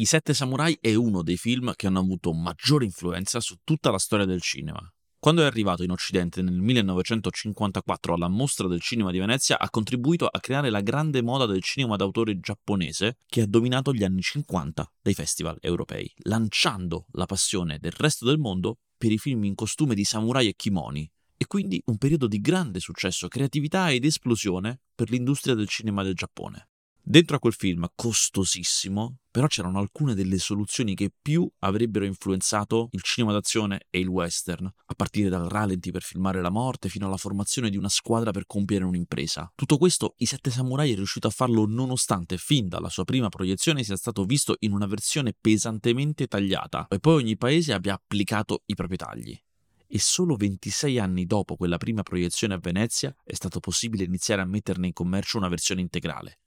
I Sette Samurai è uno dei film che hanno avuto maggiore influenza su tutta la storia del cinema. Quando è arrivato in Occidente nel 1954 alla Mostra del Cinema di Venezia, ha contribuito a creare la grande moda del cinema d'autore giapponese che ha dominato gli anni 50 dei festival europei, lanciando la passione del resto del mondo per i film in costume di samurai e kimoni, e quindi un periodo di grande successo, creatività ed esplosione per l'industria del cinema del Giappone. Dentro a quel film, costosissimo, però c'erano alcune delle soluzioni che più avrebbero influenzato il cinema d'azione e il western, a partire dal ralenti per filmare la morte fino alla formazione di una squadra per compiere un'impresa. Tutto questo I Sette Samurai è riuscito a farlo nonostante fin dalla sua prima proiezione sia stato visto in una versione pesantemente tagliata e poi ogni paese abbia applicato i propri tagli e solo 26 anni dopo quella prima proiezione a Venezia è stato possibile iniziare a metterne in commercio una versione integrale.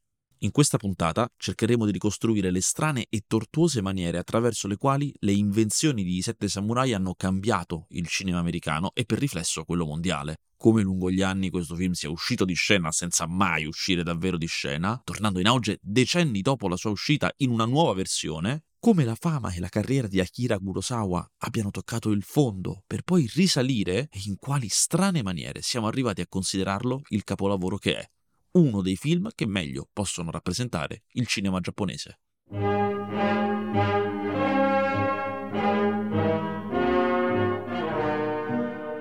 In questa puntata cercheremo di ricostruire le strane e tortuose maniere attraverso le quali le invenzioni di Sette Samurai hanno cambiato il cinema americano e per riflesso quello mondiale. Come lungo gli anni questo film sia uscito di scena senza mai uscire davvero di scena, tornando in auge decenni dopo la sua uscita in una nuova versione, come la fama e la carriera di Akira Kurosawa abbiano toccato il fondo per poi risalire e in quali strane maniere siamo arrivati a considerarlo il capolavoro che è uno dei film che meglio possono rappresentare il cinema giapponese.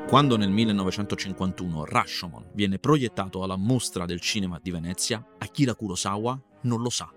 Quando nel 1951 Rashomon viene proiettato alla mostra del cinema di Venezia, Akira Kurosawa non lo sa.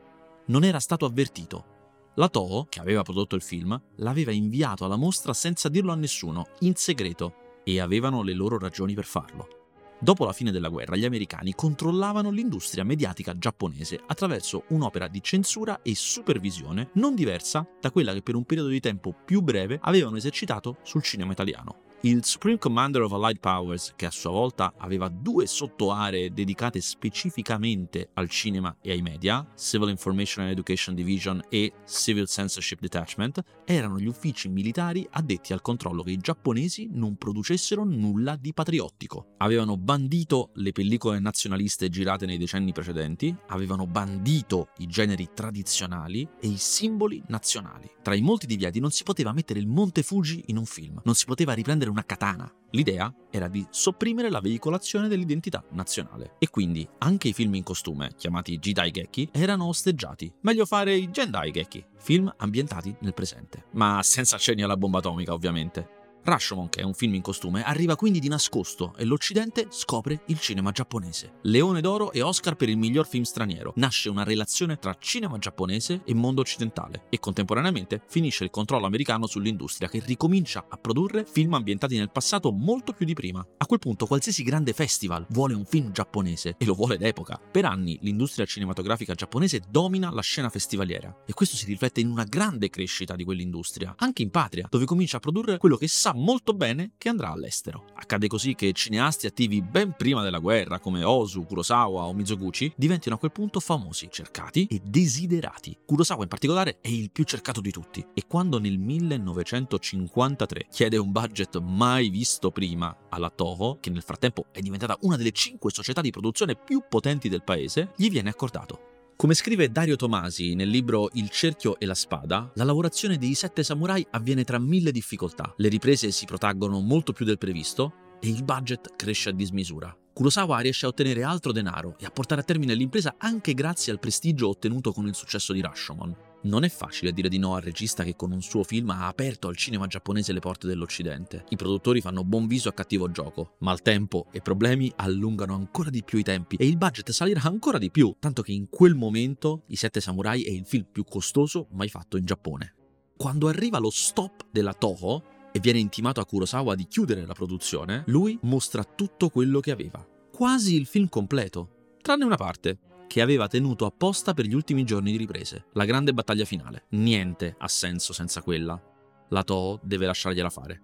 Non era stato avvertito. La Toho, che aveva prodotto il film, l'aveva inviato alla mostra senza dirlo a nessuno, in segreto, e avevano le loro ragioni per farlo. Dopo la fine della guerra, gli americani controllavano l'industria mediatica giapponese attraverso un'opera di censura e supervisione non diversa da quella che per un periodo di tempo più breve avevano esercitato sul cinema italiano. Il Supreme Commander of Allied Powers, che a sua volta aveva due sottoaree dedicate specificamente al cinema e ai media, Civil Information and Education Division e Civil Censorship Detachment, erano gli uffici militari addetti al controllo che i giapponesi non producessero nulla di patriottico. Avevano bandito le pellicole nazionaliste girate nei decenni precedenti, avevano bandito i generi tradizionali e i simboli nazionali. Tra i molti divieti non si poteva mettere il Monte Fuji in un film, non si poteva riprendere una katana. L'idea era di sopprimere la veicolazione dell'identità nazionale. E quindi anche i film in costume, chiamati Jidai Geki, erano osteggiati. Meglio fare i Jendai Geki, film ambientati nel presente. Ma senza cenni alla bomba atomica, ovviamente. Rashomon, che è un film in costume, arriva quindi di nascosto e l'Occidente scopre il cinema giapponese. Leone d'oro e Oscar per il miglior film straniero. Nasce una relazione tra cinema giapponese e mondo occidentale e contemporaneamente finisce il controllo americano sull'industria che ricomincia a produrre film ambientati nel passato molto più di prima. A quel punto qualsiasi grande festival vuole un film giapponese e lo vuole d'epoca. Per anni l'industria cinematografica giapponese domina la scena festivaliera e questo si riflette in una grande crescita di quell'industria, anche in patria, dove comincia a produrre quello che sa molto bene che andrà all'estero. Accade così che cineasti attivi ben prima della guerra, come Osu, Kurosawa o Mizoguchi, diventino a quel punto famosi, cercati e desiderati. Kurosawa in particolare è il più cercato di tutti e quando nel 1953 chiede un budget mai visto prima alla Toho, che nel frattempo è diventata una delle cinque società di produzione più potenti del paese, gli viene accordato. Come scrive Dario Tomasi nel libro Il cerchio e la spada, la lavorazione dei sette samurai avviene tra mille difficoltà. Le riprese si protraggono molto più del previsto e il budget cresce a dismisura. Kurosawa riesce a ottenere altro denaro e a portare a termine l'impresa anche grazie al prestigio ottenuto con il successo di Rashomon. Non è facile dire di no al regista che con un suo film ha aperto al cinema giapponese le porte dell'Occidente. I produttori fanno buon viso a cattivo gioco, ma il tempo e problemi allungano ancora di più i tempi e il budget salirà ancora di più, tanto che in quel momento I Sette Samurai è il film più costoso mai fatto in Giappone. Quando arriva lo stop della Toho e viene intimato a Kurosawa di chiudere la produzione, lui mostra tutto quello che aveva, quasi il film completo, tranne una parte, che aveva tenuto apposta per gli ultimi giorni di riprese, la grande battaglia finale. Niente ha senso senza quella. La Toho deve lasciargliela fare.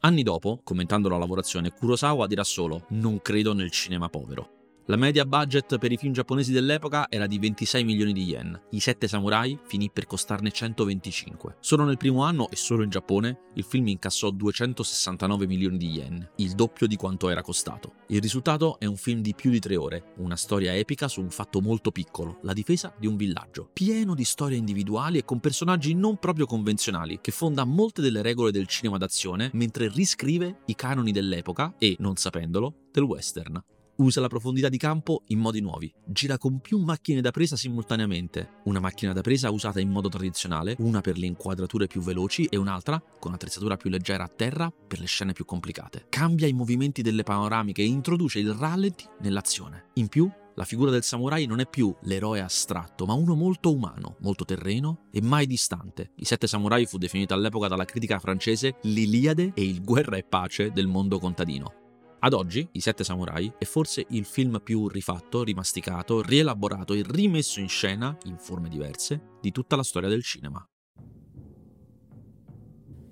Anni dopo, commentando la lavorazione, Kurosawa dirà solo: Non credo nel cinema povero. La media budget per i film giapponesi dell'epoca era di 26 milioni di yen. I Sette Samurai finì per costarne 125. Solo nel primo anno e solo in Giappone il film incassò 269 milioni di yen, il doppio di quanto era costato. Il risultato è un film di più di tre ore, una storia epica su un fatto molto piccolo, la difesa di un villaggio, pieno di storie individuali e con personaggi non proprio convenzionali, che fonda molte delle regole del cinema d'azione mentre riscrive i canoni dell'epoca e, non sapendolo, del western usa la profondità di campo in modi nuovi. Gira con più macchine da presa simultaneamente. Una macchina da presa usata in modo tradizionale, una per le inquadrature più veloci e un'altra con attrezzatura più leggera a terra per le scene più complicate. Cambia i movimenti delle panoramiche e introduce il rallenti nell'azione. In più, la figura del samurai non è più l'eroe astratto, ma uno molto umano, molto terreno e mai distante. I Sette Samurai fu definito all'epoca dalla critica francese l'Iliade e il guerra e pace del mondo contadino. Ad oggi, I Sette Samurai è forse il film più rifatto, rimasticato, rielaborato e rimesso in scena, in forme diverse, di tutta la storia del cinema.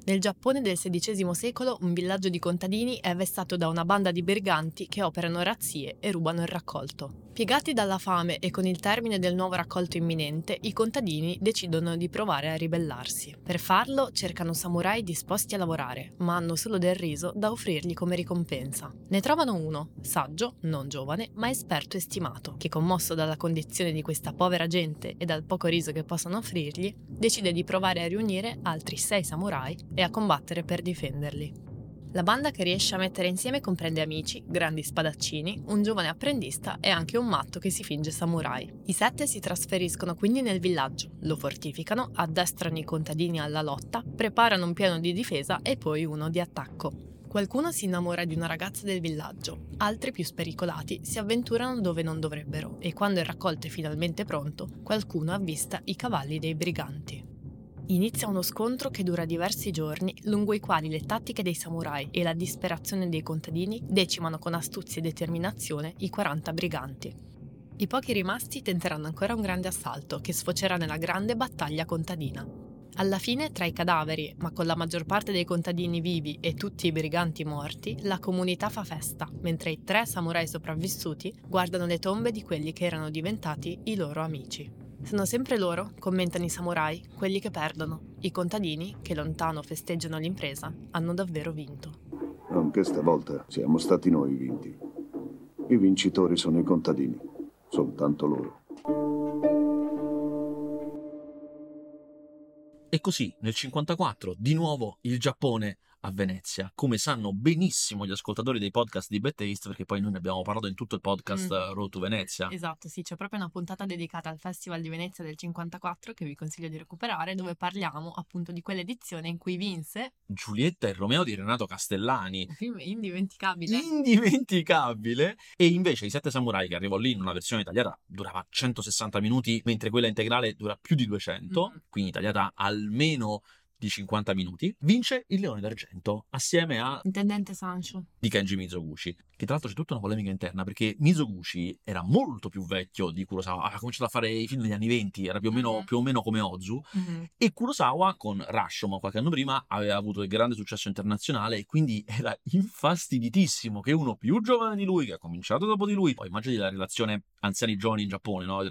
Nel Giappone del XVI secolo un villaggio di contadini è vessato da una banda di briganti che operano razzie e rubano il raccolto. Piegati dalla fame e con il termine del nuovo raccolto imminente, i contadini decidono di provare a ribellarsi. Per farlo cercano samurai disposti a lavorare, ma hanno solo del riso da offrirgli come ricompensa. Ne trovano uno, saggio, non giovane, ma esperto e stimato, che commosso dalla condizione di questa povera gente e dal poco riso che possono offrirgli, decide di provare a riunire altri sei samurai e a combattere per difenderli. La banda che riesce a mettere insieme comprende amici, grandi spadaccini, un giovane apprendista e anche un matto che si finge samurai. I sette si trasferiscono quindi nel villaggio, lo fortificano, addestrano i contadini alla lotta, preparano un piano di difesa e poi uno di attacco. Qualcuno si innamora di una ragazza del villaggio, altri più spericolati si avventurano dove non dovrebbero e quando il raccolto è finalmente pronto, qualcuno avvista i cavalli dei briganti. Inizia uno scontro che dura diversi giorni, lungo i quali le tattiche dei samurai e la disperazione dei contadini decimano con astuzia e determinazione i 40 briganti. I pochi rimasti tenteranno ancora un grande assalto che sfocerà nella grande battaglia contadina. Alla fine, tra i cadaveri, ma con la maggior parte dei contadini vivi e tutti i briganti morti, la comunità fa festa, mentre i tre samurai sopravvissuti guardano le tombe di quelli che erano diventati i loro amici. Sono sempre loro, commentano i samurai, quelli che perdono. I contadini, che lontano festeggiano l'impresa, hanno davvero vinto. Anche stavolta siamo stati noi vinti. I vincitori sono i contadini, soltanto loro. E così, nel 1954, di nuovo il Giappone a Venezia, come sanno benissimo gli ascoltatori dei podcast di Taste, perché poi noi ne abbiamo parlato in tutto il podcast mm. Road to Venezia. Esatto, sì, c'è proprio una puntata dedicata al Festival di Venezia del 54 che vi consiglio di recuperare, dove parliamo appunto di quell'edizione in cui vinse Giulietta e Romeo di Renato Castellani. Un film indimenticabile. Indimenticabile. E invece I Sette Samurai, che arrivò lì in una versione tagliata, durava 160 minuti, mentre quella integrale dura più di 200, mm. quindi tagliata almeno di 50 minuti, vince il Leone d'Argento assieme a Intendente Sancho. di Kenji Mizoguchi, che tra l'altro c'è tutta una polemica interna perché Mizoguchi era molto più vecchio di Kurosawa, ha cominciato a fare i film negli anni 20, era più o meno, mm-hmm. più o meno come Ozu, mm-hmm. e Kurosawa con Rashomon qualche anno prima aveva avuto un grande successo internazionale e quindi era infastiditissimo che uno più giovane di lui, che ha cominciato dopo di lui, poi immagini la relazione anziani-giovani in Giappone, no? il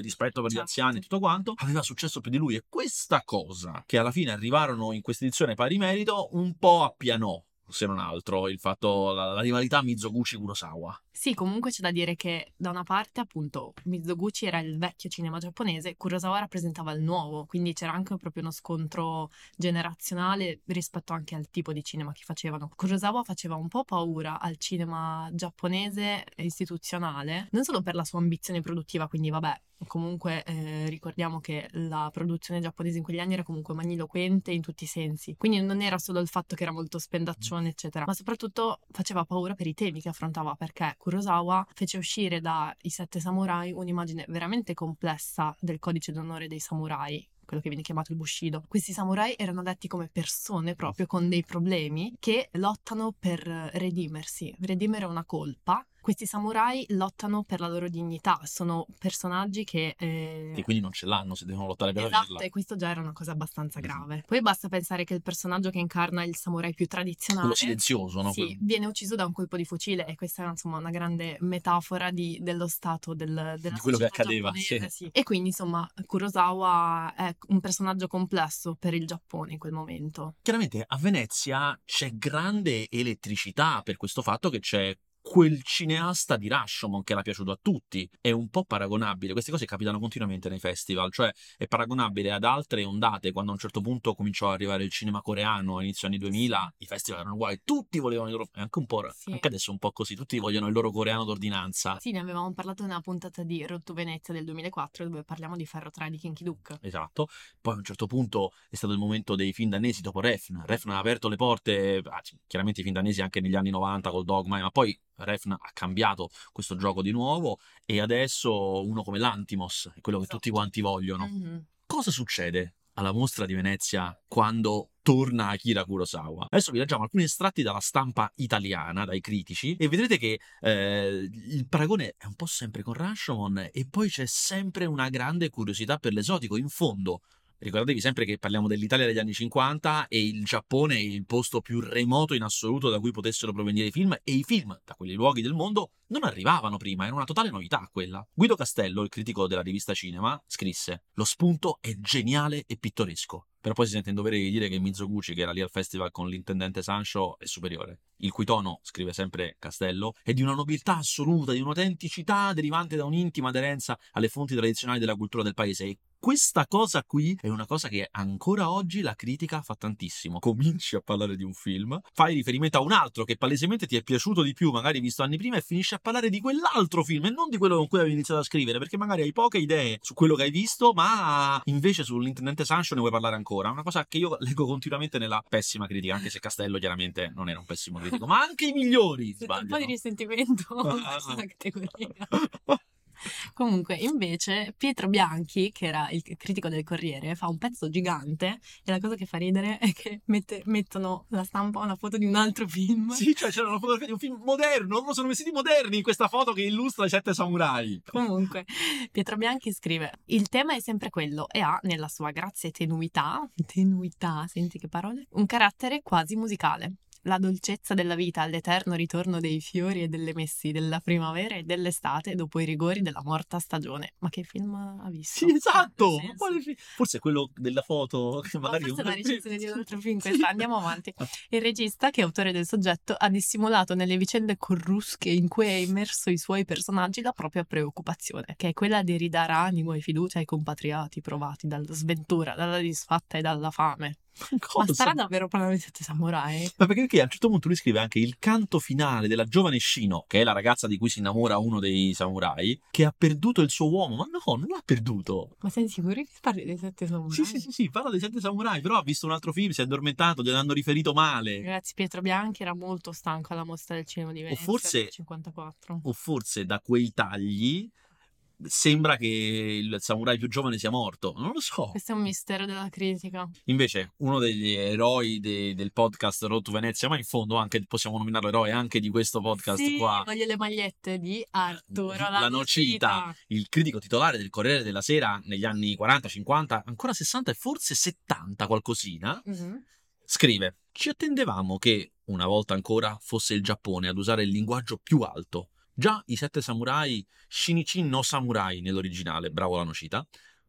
rispetto per gli certo. anziani e tutto quanto, aveva successo più di lui e questa cosa che alla fine arrivarono in questa edizione pari merito un po' appianò se non altro il fatto la, la rivalità Mizoguchi-Kurosawa sì, comunque c'è da dire che da una parte appunto Mizoguchi era il vecchio cinema giapponese, Kurosawa rappresentava il nuovo, quindi c'era anche proprio uno scontro generazionale rispetto anche al tipo di cinema che facevano. Kurosawa faceva un po' paura al cinema giapponese istituzionale, non solo per la sua ambizione produttiva, quindi vabbè, comunque eh, ricordiamo che la produzione giapponese in quegli anni era comunque magniloquente in tutti i sensi, quindi non era solo il fatto che era molto spendaccione eccetera, ma soprattutto faceva paura per i temi che affrontava perché Kurosawa fece uscire dai Sette Samurai un'immagine veramente complessa del codice d'onore dei samurai, quello che viene chiamato il Bushido. Questi samurai erano detti come persone proprio con dei problemi che lottano per redimersi, redimere una colpa Questi samurai lottano per la loro dignità, sono personaggi che... Eh... E quindi non ce l'hanno se devono lottare per esatto, la dignità. e questo già era una cosa abbastanza grave. Poi basta pensare che il personaggio che incarna il samurai più tradizionale... Quello silenzioso, no? Sì, viene ucciso da un colpo di fucile e questa è insomma una grande metafora di, dello stato del, della di quello che accadeva. Sì. Sì. E quindi insomma Kurosawa è un personaggio complesso per il Giappone in quel momento. Chiaramente a Venezia c'è grande elettricità per questo fatto che c'è quel cineasta di Rashomon che era piaciuto a tutti. È un po' paragonabile, queste cose capitano continuamente nei festival, cioè è paragonabile ad altre ondate, quando a un certo punto cominciò ad arrivare il cinema coreano inizio anni 2000, i festival erano uguali, tutti volevano il loro... anche un po', sì. anche adesso un po' così, tutti vogliono il loro coreano d'ordinanza. Sì, ne avevamo parlato nella puntata di Rotto Venezia del 2004, dove parliamo di Ferro 3 di Kinky Duke. Esatto, poi a un certo punto è stato il momento dei film danesi dopo Refn, Refn ha aperto le porte, ah, chiaramente i film danesi anche negli anni 90 col Dogma, ma poi Refn ha cambiato questo gioco di nuovo e adesso uno come l'Antimos è quello che esatto. tutti quanti vogliono. Mm-hmm. Cosa succede alla mostra di Venezia quando torna Akira Kurosawa. Adesso vi leggiamo alcuni estratti dalla stampa italiana, dai critici, e vedrete che eh, il paragone è un po' sempre con Rashomon e poi c'è sempre una grande curiosità per l'esotico. In fondo, Ricordatevi sempre che parliamo dell'Italia degli anni 50 e il Giappone è il posto più remoto in assoluto da cui potessero provenire i film e i film da quei luoghi del mondo non arrivavano prima, era una totale novità quella. Guido Castello, il critico della rivista Cinema, scrisse: Lo spunto è geniale e pittoresco. Però poi si sente in dovere di dire che Mizoguchi, che era lì al festival con l'intendente Sancho, è superiore. Il cui tono, scrive sempre Castello, è di una nobiltà assoluta, di un'autenticità derivante da un'intima aderenza alle fonti tradizionali della cultura del paese. E questa cosa qui è una cosa che ancora oggi la critica fa tantissimo. Cominci a parlare di un film, fai riferimento a un altro che palesemente ti è piaciuto di più, magari visto anni prima, e finisci a parlare di quell'altro film e non di quello con cui avevi iniziato a scrivere, perché magari hai poche idee su quello che hai visto, ma invece sull'intendente Sancho ne vuoi parlare ancora. Una cosa che io leggo continuamente nella pessima critica, anche se Castello chiaramente non era un pessimo critico, ma anche i migliori. Sbaglio, un po' di risentimento ah, ah, ah. categoria. Comunque, invece, Pietro Bianchi, che era il critico del Corriere, fa un pezzo gigante e la cosa che fa ridere è che mette, mettono la stampa una foto di un altro film. Sì, cioè c'era una fotografia di un film moderno, loro sono vestiti moderni in questa foto che illustra i sette samurai. Comunque, Pietro Bianchi scrive: Il tema è sempre quello e ha, nella sua grazia e tenuità, tenuità, senti che parole, un carattere quasi musicale la dolcezza della vita all'eterno ritorno dei fiori e delle messi della primavera e dell'estate dopo i rigori della morta stagione. Ma che film ha visto? Sì, esatto! Forse quello della foto. Che magari forse è una recensione di un altro film. Questa. Andiamo avanti. Il regista, che è autore del soggetto, ha dissimulato nelle vicende corrusche in cui è immerso i suoi personaggi la propria preoccupazione, che è quella di ridare animo e fiducia ai compatrioti provati dalla sventura, dalla disfatta e dalla fame. Cosa? Ma starà davvero parlando di sette samurai? Ma perché, a un certo punto lui scrive anche il canto finale della giovane Shino, che è la ragazza di cui si innamora uno dei samurai, che ha perduto il suo uomo. Ma no, non l'ha perduto. Ma sei sicuro che parli dei sette samurai? Sì, sì, sì, sì, parla dei sette samurai, però ha visto un altro film, si è addormentato, gli hanno riferito male. Ragazzi, Pietro Bianchi era molto stanco alla mostra del cinema di Venezia o forse, 54. O forse da quei tagli sembra che il samurai più giovane sia morto. Non lo so. Questo è un mistero della critica. Invece, uno degli eroi de- del podcast Road to Venezia, ma in fondo anche possiamo nominarlo eroe anche di questo podcast sì, qua. voglio le magliette di Arturo La, la Nocita, nocita, il critico titolare del Corriere della Sera negli anni 40, 50, ancora 60 e forse 70, qualcosina. Mm-hmm. Scrive: Ci attendevamo che, una volta ancora, fosse il Giappone ad usare il linguaggio più alto Già i sette samurai, Shinichi no Samurai nell'originale, bravo la Nocita.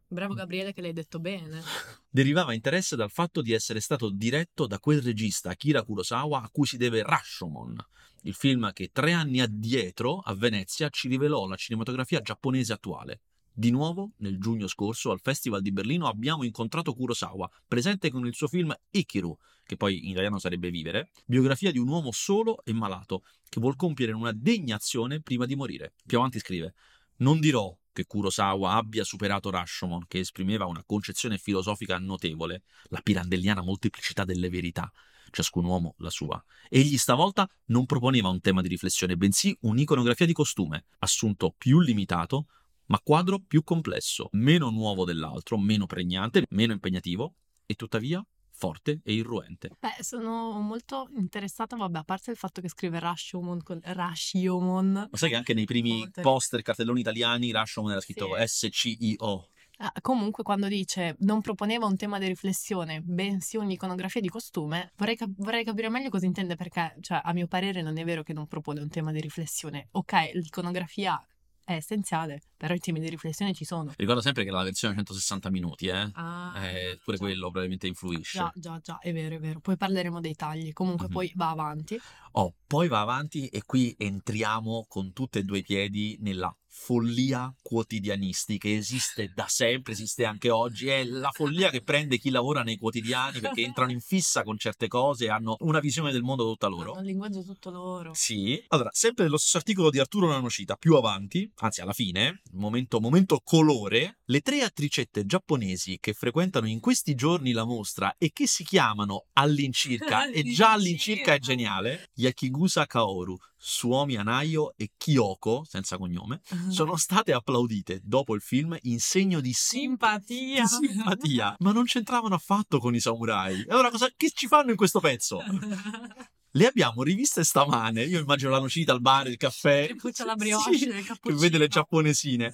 Bravo Gabriele che l'hai detto bene. Derivava interesse dal fatto di essere stato diretto da quel regista Akira Kurosawa a cui si deve Rashomon, il film che tre anni addietro a Venezia ci rivelò la cinematografia giapponese attuale. Di nuovo, nel giugno scorso, al Festival di Berlino abbiamo incontrato Kurosawa, presente con il suo film Ikiru, che poi in italiano sarebbe Vivere, biografia di un uomo solo e malato, che vuol compiere una degna azione prima di morire. Più avanti scrive: Non dirò che Kurosawa abbia superato Rashomon, che esprimeva una concezione filosofica notevole, la pirandelliana molteplicità delle verità, ciascun uomo la sua. Egli stavolta non proponeva un tema di riflessione, bensì un'iconografia di costume, assunto più limitato, ma quadro più complesso, meno nuovo dell'altro, meno pregnante, meno impegnativo e tuttavia forte e irruente. Beh, sono molto interessata, vabbè, a parte il fatto che scrive Rashomon con Rashomon. Ma sai che anche nei primi Molto. poster, cartelloni italiani, Rashomon era scritto Sì. S-C-I-O. Ah, comunque, quando dice non proponeva un tema di riflessione, bensì un'iconografia di costume, vorrei, cap- vorrei capire meglio cosa intende perché, cioè, a mio parere non è vero che non propone un tema di riflessione. Ok, l'iconografia è essenziale, però i temi di riflessione ci sono. Ricordo sempre che la versione 160 minuti, eh. Ah, Eh, pure già. quello probabilmente influisce. Già, già, già, è vero, è vero. Poi parleremo dei tagli. Comunque, Mhm. poi va avanti. Oh, poi va avanti e qui entriamo con tutti e due i piedi nella follia quotidianistica esiste da sempre, esiste anche oggi, è la follia che prende chi lavora nei quotidiani perché entrano in fissa con certe cose e hanno una visione del mondo tutta Hanno loro. un linguaggio tutto loro. Sì, allora, sempre nello stesso articolo di Arturo Nanocita, più avanti, anzi alla fine, momento, momento colore, le tre attricette giapponesi che frequentano in questi giorni la mostra e che si chiamano all'incirca, e già all'incirca è geniale, Yakigusa Kaoru, Suomi Anayo e Kyoko, senza cognome, sono state applaudite dopo il film in segno di simpatia. Simpatia, ma non c'entravano affatto con i samurai. E allora cosa, che ci fanno in questo pezzo? Le abbiamo riviste stamane. Io immagino la nocita al bar, il caffè. Che puccia la brioche, Sì, che vede le giapponesine.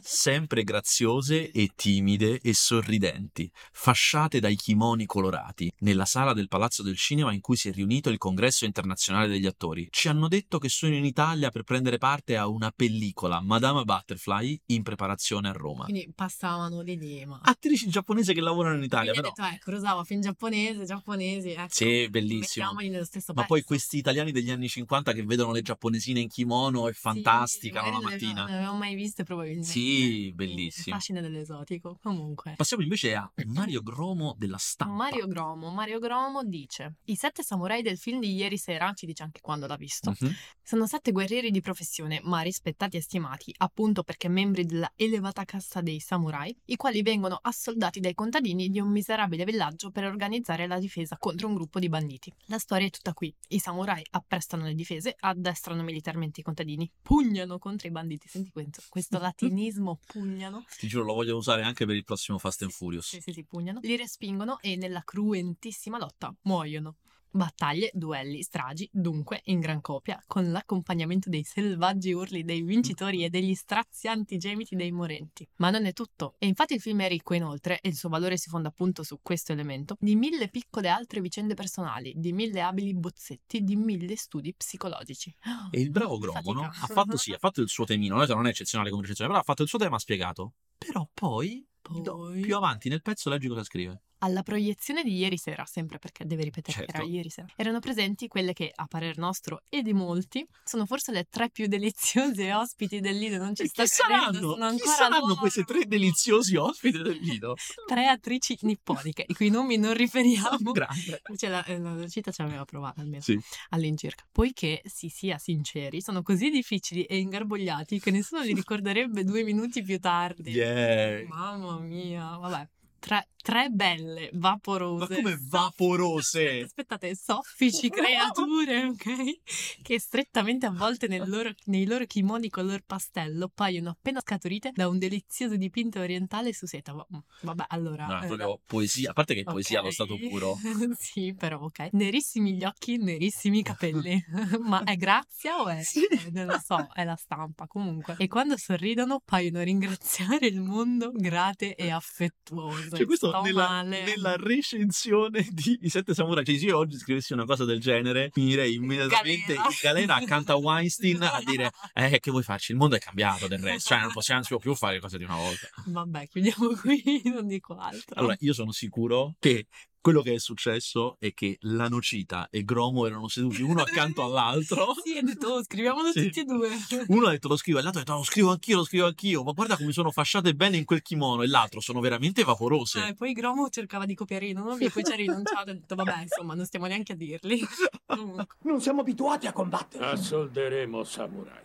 Sempre graziose e timide e sorridenti, fasciate dai kimoni colorati, nella sala del Palazzo del Cinema in cui si è riunito il Congresso Internazionale degli Attori. Ci hanno detto che sono in Italia per prendere parte a una pellicola, Madame Butterfly, in preparazione a Roma. Quindi passavano di lì, ma... Attrici giapponesi che lavorano in Italia, Quindi però. detto, ecco, Rosawa, film giapponese, giapponesi, ecco. Sì, bellissimo. Mettiamoli nello stesso Ma pezzo. poi questi italiani degli anni 50 che vedono le giapponesine in kimono è fantastica Sì, avevo- mattina. Non le avevo mai viste probabilmente. Sì, Il bellissimo. fascino dell'esotico. Comunque. Passiamo invece a Mario Gromo della stampa. Mario Gromo. Mario Gromo dice: I sette samurai del film di ieri sera, ci dice anche quando l'ha visto, Mhm. sono sette guerrieri di professione, ma rispettati e stimati, appunto perché membri della elevata casta dei samurai, i quali vengono assoldati dai contadini di un miserabile villaggio per organizzare la difesa contro un gruppo di banditi. La storia è tutta qui. I samurai apprestano le difese, addestrano militarmente i contadini, pugnano contro i banditi. Senti questo, questo latinismo pugnano. Ti giuro, lo voglio usare anche per il prossimo Fast and Furious. Sì, sì, sì, pugnano. Li respingono e nella cruentissima lotta muoiono. Battaglie, duelli, stragi, dunque, in gran copia, con l'accompagnamento dei selvaggi urli dei vincitori e degli strazianti gemiti dei morenti. Ma non è tutto. E infatti il film è ricco inoltre, e il suo valore si fonda appunto su questo elemento, di mille piccole altre vicende personali, di mille abili bozzetti, di mille studi psicologici. E il bravo Che Gromo, no? fatica. Ha fatto sì, ha fatto il suo temino. Non è- eccezionale come recensione, però ha fatto il suo tema, ha spiegato. Però poi, Poi- più avanti nel pezzo, leggi cosa scrive. Alla proiezione di ieri sera, sempre perché deve ripetere che Certo. era ieri sera, erano presenti quelle che, a parer nostro e di molti, sono forse le tre più deliziose ospiti del Lido. Non ci E sto chi credendo, saranno? Chi saranno loro. queste tre deliziosi ospiti del video? Tre attrici nipponiche, i cui nomi non riferiamo. Grande. La, eh, la cita ce l'aveva provata almeno Sì. all'incirca. Poiché, si sia sinceri, sono così difficili e ingarbugliati che nessuno li ricorderebbe due minuti più tardi. Yeah. Mamma mia, vabbè. Tre, tre belle, vaporose. Ma come vaporose? Aspettate, soffici creature, ok? Che strettamente avvolte loro- nei loro kimoni color pastello paiono appena scaturite da un delizioso dipinto orientale su seta. Mm, Vabbè, allora. No, eh, proprio poesia. A parte che poesia ok. allo stato puro. sì, però ok. Nerissimi gli occhi, nerissimi i capelli. Ma è grazia o è? Sì. Non lo so, è la stampa comunque. E quando sorridono paiono ringraziare il mondo grate e affettuose. Cioè, questo Sto nella, male. nella recensione di I Sette Samurai. Cioè, se io oggi scrivessi una cosa del genere, finirei immediatamente Galera. in galera accanto a Weinstein a dire: Eh, che vuoi farci? Il mondo è cambiato del resto. Cioè, non possiamo più fare le cose di una volta. Vabbè, chiudiamo qui, non dico altro. Allora, io sono sicuro che quello che è successo è che la Nocita e Gromo erano seduti uno accanto all'altro. Sì, hai detto, oh, scriviamolo Sì. tutti e due. Uno ha detto lo scrivo, e l'altro ha detto "No, lo scrivo anch'io, lo scrivo anch'io. Ma guarda come sono fasciate bene in quel kimono. E l'altro sono veramente vaporose. Eh, poi Gromo cercava di copiare i nomi e poi ci ha rinunciato e ha detto, vabbè, insomma, non stiamo neanche a dirli. Non siamo abituati a combattere. Assolderemo samurai.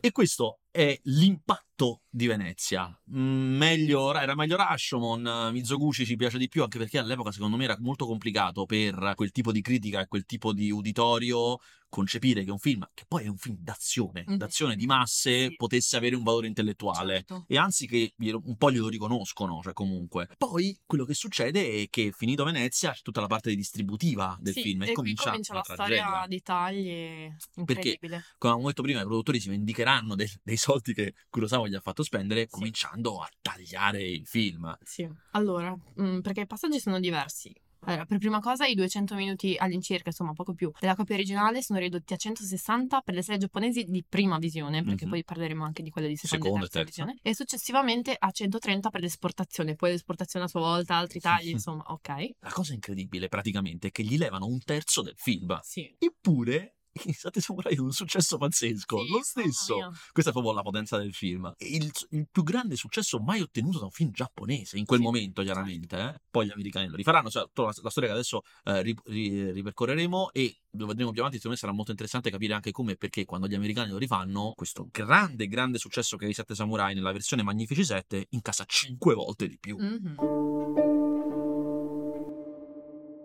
E questo è l'impatto di Venezia. Mm, meglio, era meglio Rashomon, Mizoguchi ci piace di più, anche perché all'epoca secondo me era molto complicato per quel tipo di critica e quel tipo di uditorio concepire che un film, che poi è un film d'azione, Mhm. d'azione di masse, Sì. potesse avere un valore intellettuale. Certo. E anzi che un po' glielo riconoscono, cioè comunque. Poi quello che succede è che finito Venezia c'è tutta la parte distributiva del Sì, film e, e comincia, comincia la la storia di tagli incredibile. Come avevo detto prima, i produttori si vendicheranno del- dei soldi che Kurosawa gli ha fatto spendere Sì. cominciando a tagliare il film. Sì. Allora, mm, perché i passaggi sono diversi. Allora, per prima cosa, i 200 minuti all'incirca, insomma, poco più, della copia originale sono ridotti a 160 per le serie giapponesi di prima visione, perché Mhm. poi parleremo anche di quelle di seconda, Seconda e e terza, terza. visione, e successivamente a 130 per l'esportazione, poi l'esportazione a sua volta, altri tagli, insomma, ok. La cosa incredibile praticamente è che gli levano un terzo del film. Sì. Eppure i Sette Samurai è un successo pazzesco. Sì, Lo stesso. Questa è proprio la potenza del film. Il, il più grande successo mai ottenuto da un film giapponese, in quel Sì, momento chiaramente. eh. Poi gli americani lo rifaranno, cioè la, la storia che adesso eh, ri- ri- ripercorreremo e lo vedremo più avanti, secondo me sarà molto interessante capire anche come e perché quando gli americani lo rifanno, questo grande, grande successo che ha i Sette Samurai nella versione Magnifici 7 incassa 5 volte di più. Mhm.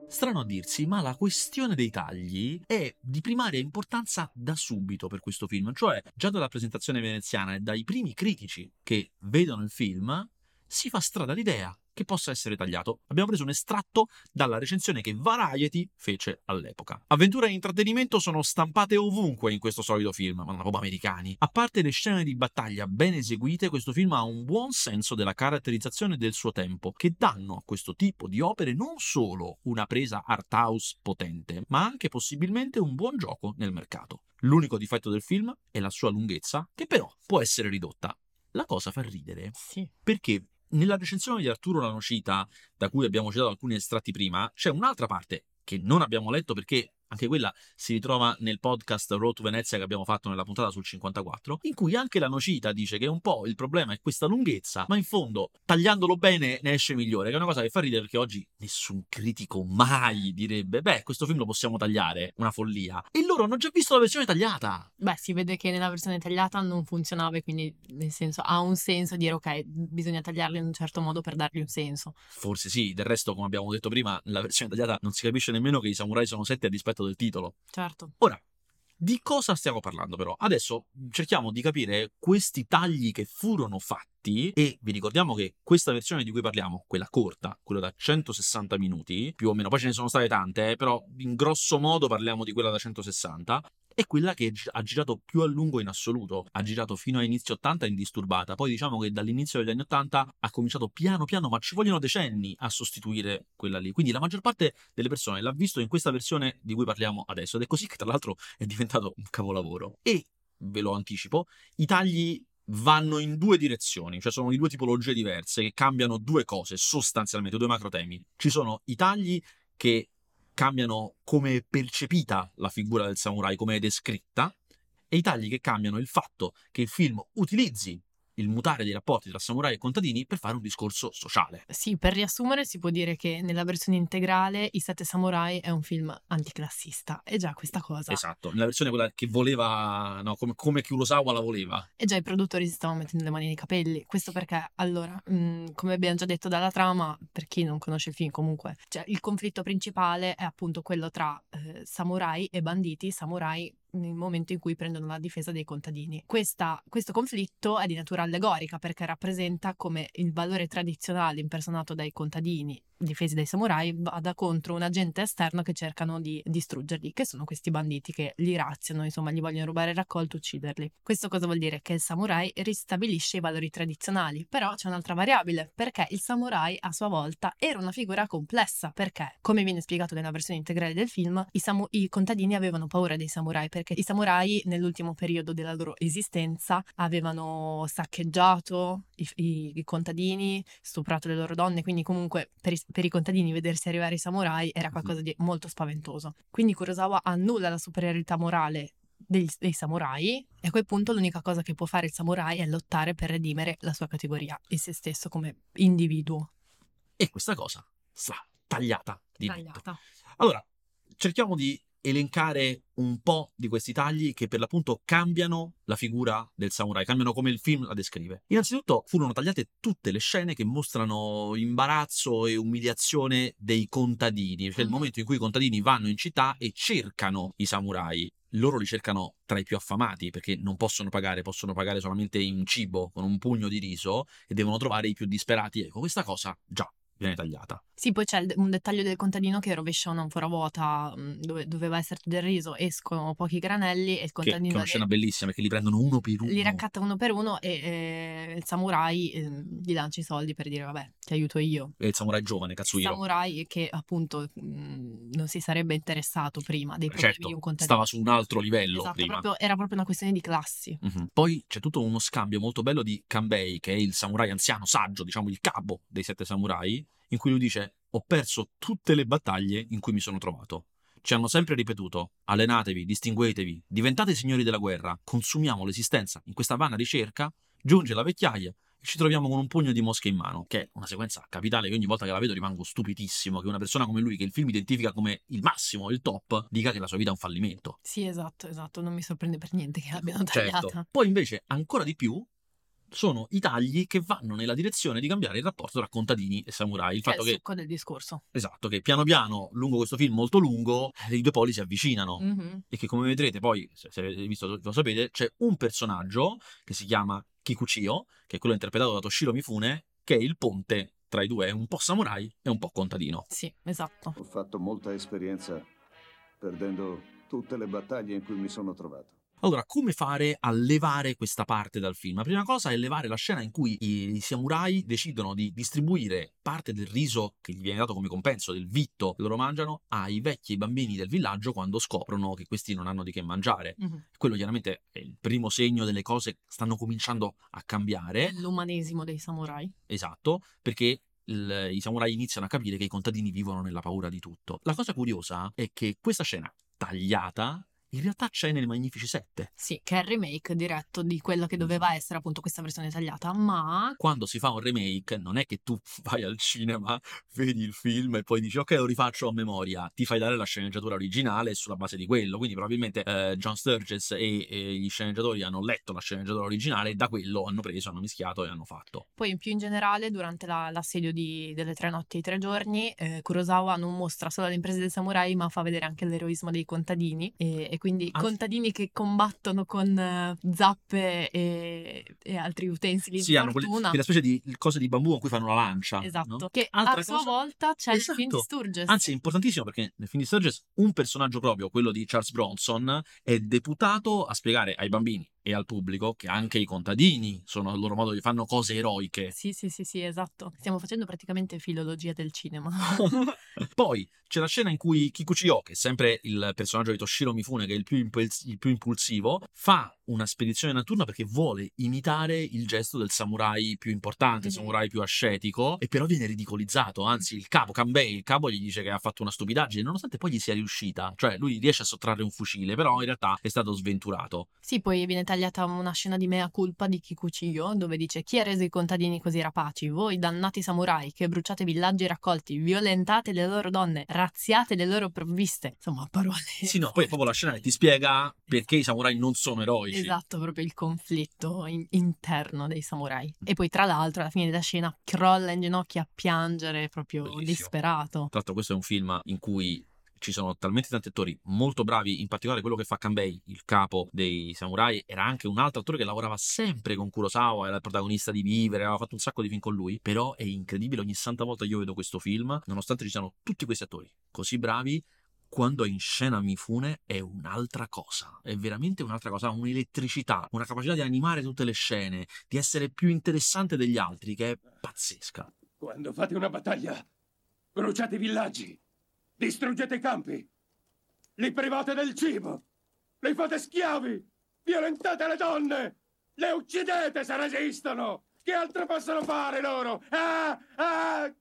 Strano a dirsi, ma la questione dei tagli è di primaria importanza da subito per questo film, cioè già dalla presentazione veneziana e dai primi critici che vedono il film si fa strada l'idea che possa essere tagliato. Abbiamo preso un estratto dalla recensione che Variety fece all'epoca. Avventura e intrattenimento sono stampate ovunque in questo solito film, ma proprio americani. A parte le scene di battaglia ben eseguite, questo film ha un buon senso della caratterizzazione del suo tempo, che danno a questo tipo di opere non solo una presa art house potente, ma anche possibilmente un buon gioco nel mercato. L'unico difetto del film è la sua lunghezza, che però può essere ridotta. La cosa fa ridere Sì. perché nella recensione di Arturo Lanocita, da cui abbiamo citato alcuni estratti prima, c'è un'altra parte che non abbiamo letto perché anche quella si ritrova nel podcast Road to Venezia che abbiamo fatto nella puntata sul 54, in cui anche la Nocita dice che un po' il problema è questa lunghezza, ma in fondo tagliandolo bene ne esce migliore, che è una cosa che fa ridere perché oggi nessun critico mai direbbe beh, questo film lo possiamo tagliare, una follia. E loro hanno già visto la versione tagliata. Beh, si vede che nella versione tagliata non funzionava, e quindi nel senso ha un senso dire ok, bisogna tagliarli in un certo modo per dargli un senso. Forse sì, del resto come abbiamo detto prima, nella versione tagliata non si capisce nemmeno che i samurai sono sette a dispetto del titolo. Certo. Ora, di cosa stiamo parlando però? Adesso cerchiamo di capire questi tagli che furono fatti e vi ricordiamo che questa versione di cui parliamo, quella corta, quella da 160 minuti, più o meno, poi ce ne sono state tante, eh, però in grosso modo parliamo di quella da 160, è quella che ha girato più a lungo in assoluto. Ha girato fino a inizio 80 indisturbata, poi diciamo che dall'inizio degli anni 80 ha cominciato piano piano, ma ci vogliono decenni a sostituire quella lì. Quindi la maggior parte delle persone l'ha visto in questa versione di cui parliamo adesso ed è così che tra l'altro è diventato un capolavoro. E, ve lo anticipo, i tagli vanno in due direzioni, cioè sono di due tipologie diverse che cambiano due cose, sostanzialmente, due macro temi. Ci sono i tagli che cambiano come è percepita la figura del samurai, come è descritta, e i tagli che cambiano il fatto che il film utilizzi il mutare dei rapporti tra samurai e contadini per fare un discorso sociale. Sì, per riassumere si può dire che nella versione integrale I Sette Samurai è un film anticlassista. E già questa cosa. Esatto, nella versione quella che voleva, no, come, come Kurosawa la voleva. E già i produttori si stavano mettendo le mani nei capelli. Questo perché, allora, mh, come abbiamo già detto dalla trama, per chi non conosce il film comunque, cioè il conflitto principale è appunto quello tra eh, samurai e banditi, samurai nel momento in cui prendono la difesa dei contadini. Questa- questo conflitto è di natura allegorica perché rappresenta come il valore tradizionale impersonato dai contadini difesi dai samurai vada contro un agente esterno che cercano di distruggerli, che sono questi banditi che li razziano, insomma, gli vogliono rubare il raccolto, ucciderli. Questo cosa vuol dire? Che il samurai ristabilisce i valori tradizionali, però c'è un'altra variabile, perché il samurai a sua volta era una figura complessa, perché, come viene spiegato nella versione integrale del film, i, samu- i contadini avevano paura dei samurai, perché i samurai nell'ultimo periodo della loro esistenza avevano saccheggiato i, i- i contadini, stuprato le loro donne, quindi comunque per i, per i contadini vedersi arrivare i samurai era qualcosa di molto spaventoso. Quindi Kurosawa annulla la superiorità morale dei, dei samurai e a quel punto l'unica cosa che può fare il samurai è lottare per redimere la sua categoria e se stesso come individuo. E questa cosa sta tagliata di netto. Tagliata. Allora, cerchiamo di elencare un po' di questi tagli che per l'appunto cambiano la figura del samurai, cambiano come il film la descrive. Innanzitutto furono tagliate tutte le scene che mostrano imbarazzo e umiliazione dei contadini, cioè il Mhm. momento in cui i contadini vanno in città e cercano i samurai. Loro li cercano tra i più affamati perché non possono pagare, possono pagare solamente in cibo con un pugno di riso e devono trovare i più disperati. Ecco, questa cosa già viene tagliata. Sì, poi c'è il- un dettaglio del contadino che rovescia un'anfora vuota mh, dove doveva esserci del riso, escono pochi granelli e il Che, che è contadino una scena bellissima perché li prendono uno per uno. li raccatta uno per uno e eh, il samurai eh, gli lancia i soldi per dire vabbè ti aiuto io. E il samurai giovane, Il Katsuhiro. samurai che appunto mh, non si sarebbe interessato prima dei problemi Certo, di un contadino. stava su un altro livello Esatto, prima. proprio- era proprio una questione di classi. Mhm. Poi c'è tutto uno scambio molto bello di Kanbei, che è il samurai anziano, saggio, diciamo il capo dei sette samurai, in cui lui dice: Ho perso tutte le battaglie in cui mi sono trovato. Ci hanno sempre ripetuto: allenatevi, distinguetevi, diventate signori della guerra, consumiamo l'esistenza in questa vana ricerca, giunge la vecchiaia e ci troviamo con un pugno di mosche in mano, che è una sequenza capitale che ogni volta che la vedo rimango stupidissimo che una persona come lui, che il film identifica come il massimo, il top, dica che la sua vita è un fallimento. Sì, esatto, esatto, non mi sorprende per niente che l'abbiano Certo. tagliata. Poi invece, ancora di più, sono i tagli che vanno nella direzione di cambiare il rapporto tra contadini e samurai. Il Che è fatto il che, succo del discorso. esatto, che piano piano, lungo questo film molto lungo, eh, i due poli si avvicinano. Mhm. E che come vedrete poi, se, se avete visto lo sapete, c'è un personaggio che si chiama Kikuchio, che è quello interpretato da Toshiro Mifune, che è il ponte tra i due, è un po' samurai e un po' contadino. Sì, esatto. Ho fatto molta esperienza perdendo tutte le battaglie in cui mi sono trovato. Allora, come fare a levare questa parte dal film? La prima cosa è levare la scena in cui i, samurai decidono di distribuire parte del riso che gli viene dato come compenso, del vitto che loro mangiano, ai vecchi bambini del villaggio quando scoprono che questi non hanno di che mangiare. Mhm. Quello chiaramente è il primo segno delle cose che stanno cominciando a cambiare. L'umanesimo dei samurai. Esatto, perché il- i samurai iniziano a capire che i contadini vivono nella paura di tutto. La cosa curiosa è che questa scena tagliata in realtà c'è nel Magnifici 7. Sì, che è il remake diretto di quella che doveva essere appunto questa versione tagliata, ma Quando si fa un remake, non è che tu vai al cinema, vedi il film e poi dici ok, lo rifaccio a memoria. Ti fai dare la sceneggiatura originale sulla base di quello. Quindi, probabilmente eh, John Sturges e, e gli sceneggiatori hanno letto la sceneggiatura originale e da quello hanno preso, hanno mischiato e hanno fatto. poi in più in generale durante la- l'assedio di- delle tre notti e i tre giorni eh, Kurosawa non mostra solo le imprese dei samurai ma fa vedere anche l'eroismo dei contadini e, e quindi Ah. contadini che combattono con eh, zappe e, e altri utensili Sì, di hanno fortuna. quelle specie di cose di bambu con cui fanno la lancia. Esatto, no? che Altra a sua cosa- volta c'è il film di Esatto. Sturges. Anzi, è importantissimo perché nel film di Sturges un personaggio proprio, quello di Charles Bronson, è deputato a spiegare ai bambini e al pubblico che anche i contadini sono al loro modo di fanno cose eroiche. Sì, sì, sì, sì, esatto. Stiamo facendo praticamente filologia del cinema. Poi c'è la scena in cui Kikuchiyo, che è sempre il personaggio di Toshiro Mifune, che è il più, impuls- il più impulsivo, fa una spedizione notturna perché vuole imitare il gesto del samurai più importante, il samurai più ascetico, e però viene ridicolizzato. Anzi, il capo, Kanbei, il capo gli dice che ha fatto una stupidaggine, nonostante poi gli sia riuscita. Cioè, lui riesce a sottrarre un fucile, però in realtà è stato sventurato. Sì, poi viene tagliata una scena di mea culpa di Kikuchiyo dove dice chi ha reso i contadini così rapaci? Voi dannati samurai che bruciate villaggi raccolti, violentate le loro donne, razziate le loro provviste. Insomma, parole. Sì, no, poi proprio la scena che ti spiega perché i samurai non sono eroici. Esatto, proprio il conflitto in- interno dei samurai. E poi, tra l'altro, alla fine della scena crolla in ginocchio a piangere, proprio Bellissimo. disperato. Tra l'altro questo è un film in cui ci sono talmente tanti attori molto bravi, in particolare quello che fa Kanbei, il capo dei samurai, era anche un altro attore che lavorava sempre con Kurosawa, era il protagonista di Vivere, aveva fatto un sacco di film con lui, però è incredibile ogni santa volta che io vedo questo film, nonostante ci siano tutti questi attori così bravi, quando è in scena Mifune è un'altra cosa, è veramente un'altra cosa, ha un'elettricità, una capacità di animare tutte le scene, di essere più interessante degli altri, che è pazzesca. Quando fate una battaglia, bruciate i villaggi, distruggete i campi, li private del cibo, li fate schiavi, violentate le donne, le uccidete se resistono. Che altro possono fare loro? Ah, ah!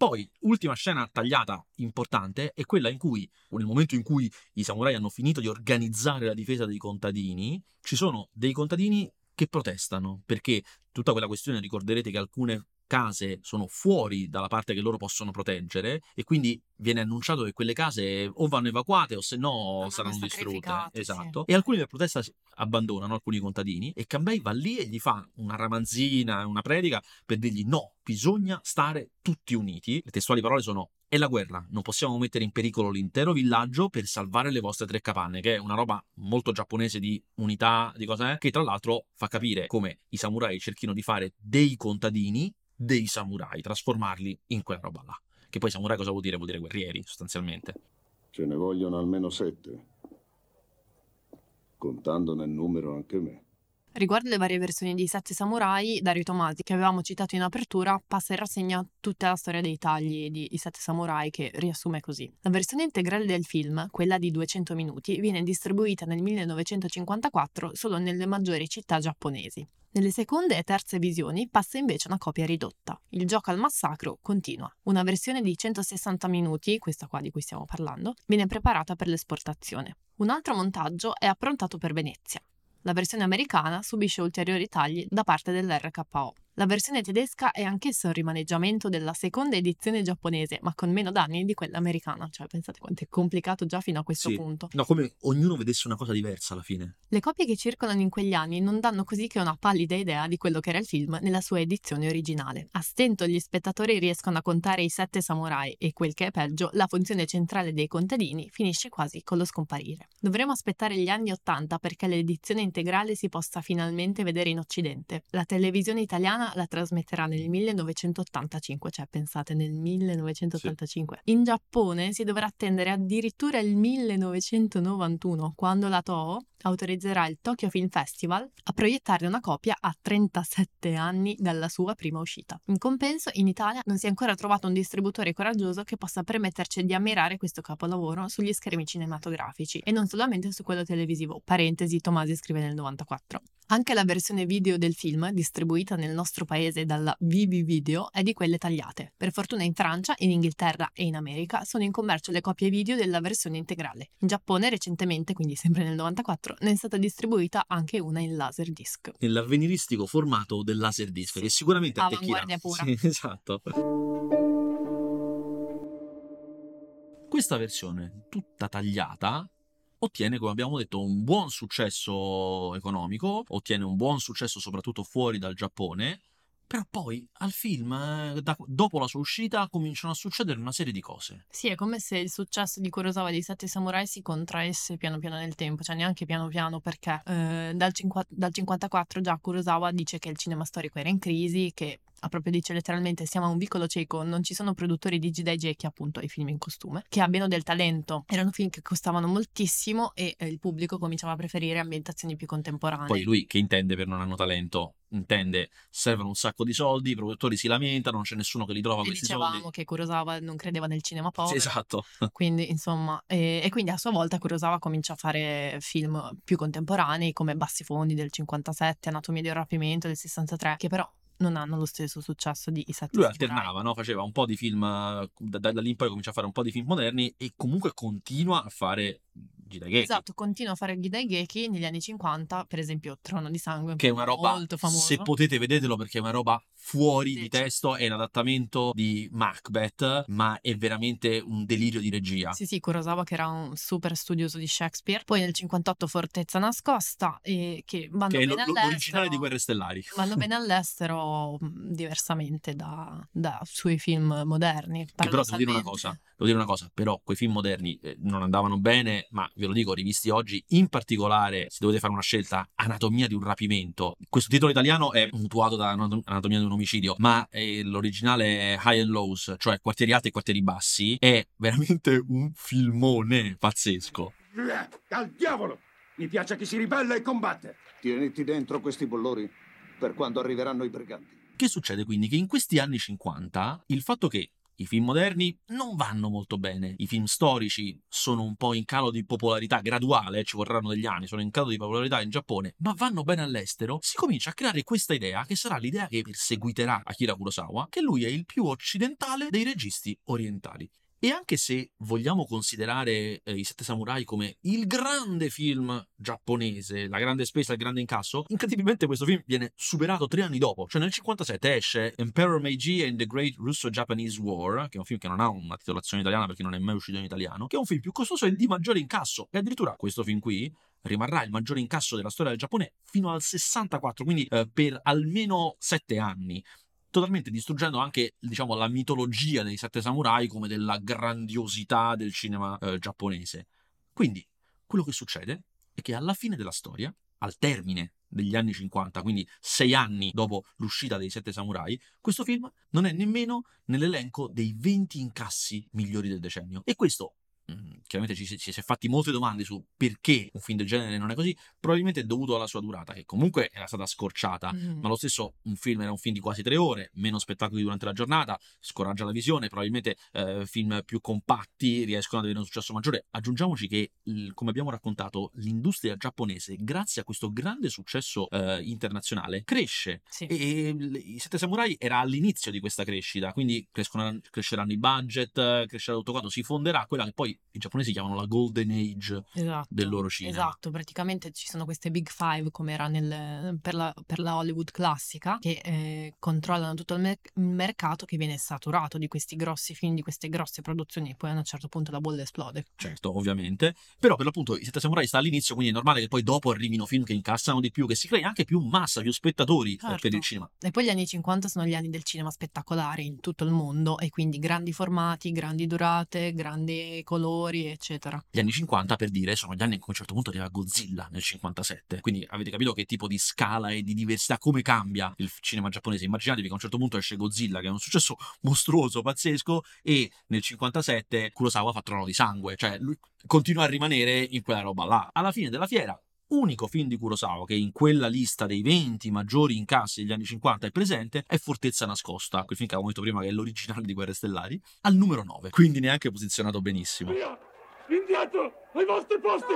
Poi, ultima scena tagliata importante è quella in cui, nel momento in cui i samurai hanno finito di organizzare la difesa dei contadini, ci sono dei contadini che protestano, perché tutta quella questione, ricorderete che alcune case sono fuori dalla parte che loro possono proteggere e quindi viene annunciato che quelle case o vanno evacuate o se no saranno distrutte. Esatto. E alcuni per protesta abbandonano, alcuni contadini, e Cambrai va lì e gli fa una ramanzina, una predica per dirgli no, bisogna stare tutti uniti. Le testuali parole sono è la guerra, non possiamo mettere in pericolo l'intero villaggio per salvare le vostre tre capanne, che è una roba molto giapponese di unità, di cosa è, che tra l'altro fa capire come i samurai cerchino di fare dei contadini dei samurai, trasformarli in quella roba là. Che poi samurai cosa vuol dire? Vuol dire guerrieri, sostanzialmente. Ce ne vogliono almeno sette. Contando nel numero anche me. Riguardo le varie versioni di Sette Samurai, Dario Tomasi, che avevamo citato in apertura, passa in rassegna tutta la storia dei tagli di I Sette Samurai, che riassume così. La versione integrale del film, quella di 200 minuti, viene distribuita nel 1954 solo nelle maggiori città giapponesi. Nelle seconde e terze visioni passa invece una copia ridotta. Il gioco al massacro continua. Una versione di 160 minuti, questa qua di cui stiamo parlando, viene preparata per l'esportazione. Un altro montaggio è approntato per Venezia. La versione americana subisce ulteriori tagli da parte dell'RKO. La versione tedesca è anch'essa un rimaneggiamento della seconda edizione giapponese, ma con meno danni di quella americana. Cioè, pensate quanto è complicato già fino a questo Sì. punto. No, come ognuno vedesse una cosa diversa alla fine. Le copie che circolano in quegli anni non danno così che una pallida idea di quello che era il film nella sua edizione originale. A stento gli spettatori riescono a contare i sette samurai e quel che è peggio, la funzione centrale dei contadini finisce quasi con lo scomparire. Dovremo aspettare gli anni Ottanta perché l'edizione integrale si possa finalmente vedere in Occidente. La televisione italiana la trasmetterà nel 1985, cioè pensate nel 1985. In Giappone si dovrà attendere addirittura il 1991, quando la Toho autorizzerà il Tokyo Film Festival a proiettarne una copia a 37 anni dalla sua prima uscita. In compenso, in Italia non si è ancora trovato un distributore coraggioso che possa permetterci di ammirare questo capolavoro sugli schermi cinematografici e non solamente su quello televisivo. Parentesi, Tomasi scrive nel 94. Anche la versione video del film, distribuita nel nostro paese dalla VB Video, è di quelle tagliate. Per fortuna in Francia, in Inghilterra e in America sono in commercio le copie video della versione integrale. In Giappone recentemente, quindi sempre nel 94, ne è stata distribuita anche una in laserdisc. Nell'avveniristico formato del Laserdisc, che sicuramente attecchirà. Avanguardia pura. Sì, esatto. Questa versione, tutta tagliata, ottiene, come abbiamo detto, un buon successo economico, ottiene un buon successo soprattutto fuori dal Giappone, però poi al film, eh, da- dopo la sua uscita, cominciano a succedere una serie di cose. Sì, è come se il successo di Kurosawa dei Sette Samurai si contraesse piano piano nel tempo, cioè neanche piano piano perché eh, dal, cinqua- dal 54 già Kurosawa dice che il cinema storico era in crisi, che ah, proprio dice letteralmente siamo a un vicolo cieco, non ci sono produttori di Jidai che appunto i film in costume, che abbiano del talento. Erano film che costavano moltissimo e eh, il pubblico cominciava a preferire ambientazioni più contemporanee. Poi lui che intende per non hanno talento? Intende servono un sacco di soldi, i produttori si lamentano, non c'è nessuno che li trova e questi dicevamo soldi. che Kurosawa non credeva nel cinema Sì, povero. esatto. Quindi, insomma, e, e quindi a sua volta Kurosawa comincia a fare film più contemporanei come Bassi Fondi del 57, Anatomia di un rapimento del 63, che però non hanno lo stesso successo di I Sette Lui alternava, no? faceva un po' di film, eh, da, da- da lì in poi comincia a fare un po' di film moderni e comunque continua a fare Jidageki, Esatto, continua a fare Ghidai Geki negli anni 50, per esempio Trono di Sangue, che è una roba, molto famoso. se potete vedetelo perché è una roba fuori Sì, di testo, è un adattamento di Macbeth, ma è veramente un delirio di regia. Sì, sì, Kurosawa che era un super studioso di Shakespeare. Poi nel 58 Fortezza nascosta, e che vanno Che è bene lo- all'estero. l'originale di Guerre Stellari. Vanno bene all'estero mh, diversamente da, da suoi film moderni. Che però devo dire una cosa, devo dire una cosa, però quei film moderni eh, non andavano bene, ma ve lo dico, rivisti oggi, in particolare se dovete fare una scelta, Anatomia di un rapimento. Questo titolo italiano è mutuato da Anatom- Anatomia di un omicidio, ma eh, l'originale è High and Lows, cioè quartieri alti e quartieri bassi, è veramente un filmone pazzesco. Al diavolo! Mi piace chi si ribella e combatte. Tieniti dentro questi bollori per quando arriveranno i briganti. Che succede quindi? Che in questi anni 50 il fatto che i film moderni non vanno molto bene, i film storici sono un po' in calo di popolarità graduale, ci vorranno degli anni, sono in calo di popolarità in Giappone, ma vanno bene all'estero, si comincia a creare questa idea che sarà l'idea che perseguiterà Akira Kurosawa, che lui è il più occidentale dei registi orientali. E anche se vogliamo considerare eh, I Sette Samurai come il grande film giapponese, la grande spesa, il grande incasso, incredibilmente questo film viene superato tre anni dopo. Cioè nel 57 esce Emperor Meiji and the Great Russo-Japanese War, che è un film che non ha una titolazione italiana perché non è mai uscito in italiano, che è un film più costoso e di maggiore incasso. E addirittura questo film qui rimarrà il maggiore incasso della storia del Giappone fino al 64, quindi eh, per almeno sette anni totalmente distruggendo anche diciamo, la mitologia dei sette samurai come della grandiosità del cinema eh, giapponese. Quindi quello che succede è che alla fine della storia, al termine degli anni 50, quindi sei anni dopo l'uscita dei Sette Samurai, questo film non è nemmeno nell'elenco dei 20 incassi migliori del decennio. E questo chiaramente ci, ci, si è fatti molte domande su perché un film del genere non è così, probabilmente è dovuto alla sua durata, che comunque era stata scorciata, mm. ma lo stesso un film era un film di quasi tre ore, meno spettacoli durante la giornata, scoraggia la visione, probabilmente eh, film più compatti riescono ad avere un successo maggiore. Aggiungiamoci che, come abbiamo raccontato, l'industria giapponese, grazie a questo grande successo eh, internazionale, cresce sì. e, e i Sette Samurai era all'inizio di questa crescita, quindi cresceranno i budget, crescerà tutto quanto, si fonderà quella che poi i giapponesi chiamano la golden age esatto, del loro cinema. Esatto, praticamente ci sono queste big five come era nel, per, la, per, la, Hollywood classica che eh, controllano tutto il, mer- il, mercato che viene saturato di questi grossi film, di queste grosse produzioni e poi a un certo punto la bolla esplode. Certo, ovviamente, però per l'appunto i Sette Samurai sta all'inizio quindi è normale che poi dopo arrivino film che incassano di più, che si crei anche più massa, più spettatori certo. per il cinema. E poi gli anni 50 sono gli anni del cinema spettacolare in tutto il mondo e quindi grandi formati, grandi durate, grandi colori colori, eccetera. Gli anni 50, per dire, sono gli anni in cui a un certo punto arriva Godzilla nel 57. Quindi avete capito che tipo di scala e di diversità, come cambia il cinema giapponese. Immaginatevi che a un certo punto esce Godzilla, che è un successo mostruoso, pazzesco, e nel 57 Kurosawa fa Trono di Sangue. Cioè, lui continua a rimanere in quella roba là. Alla fine della fiera, unico film di Kurosawa che in quella lista dei 20 maggiori incassi degli anni 50 è presente è Fortezza Nascosta, quel film che avevo detto prima che è l'originale di Guerre Stellari, al numero 9, quindi neanche posizionato benissimo. Via! Indietro! Ai vostri posti!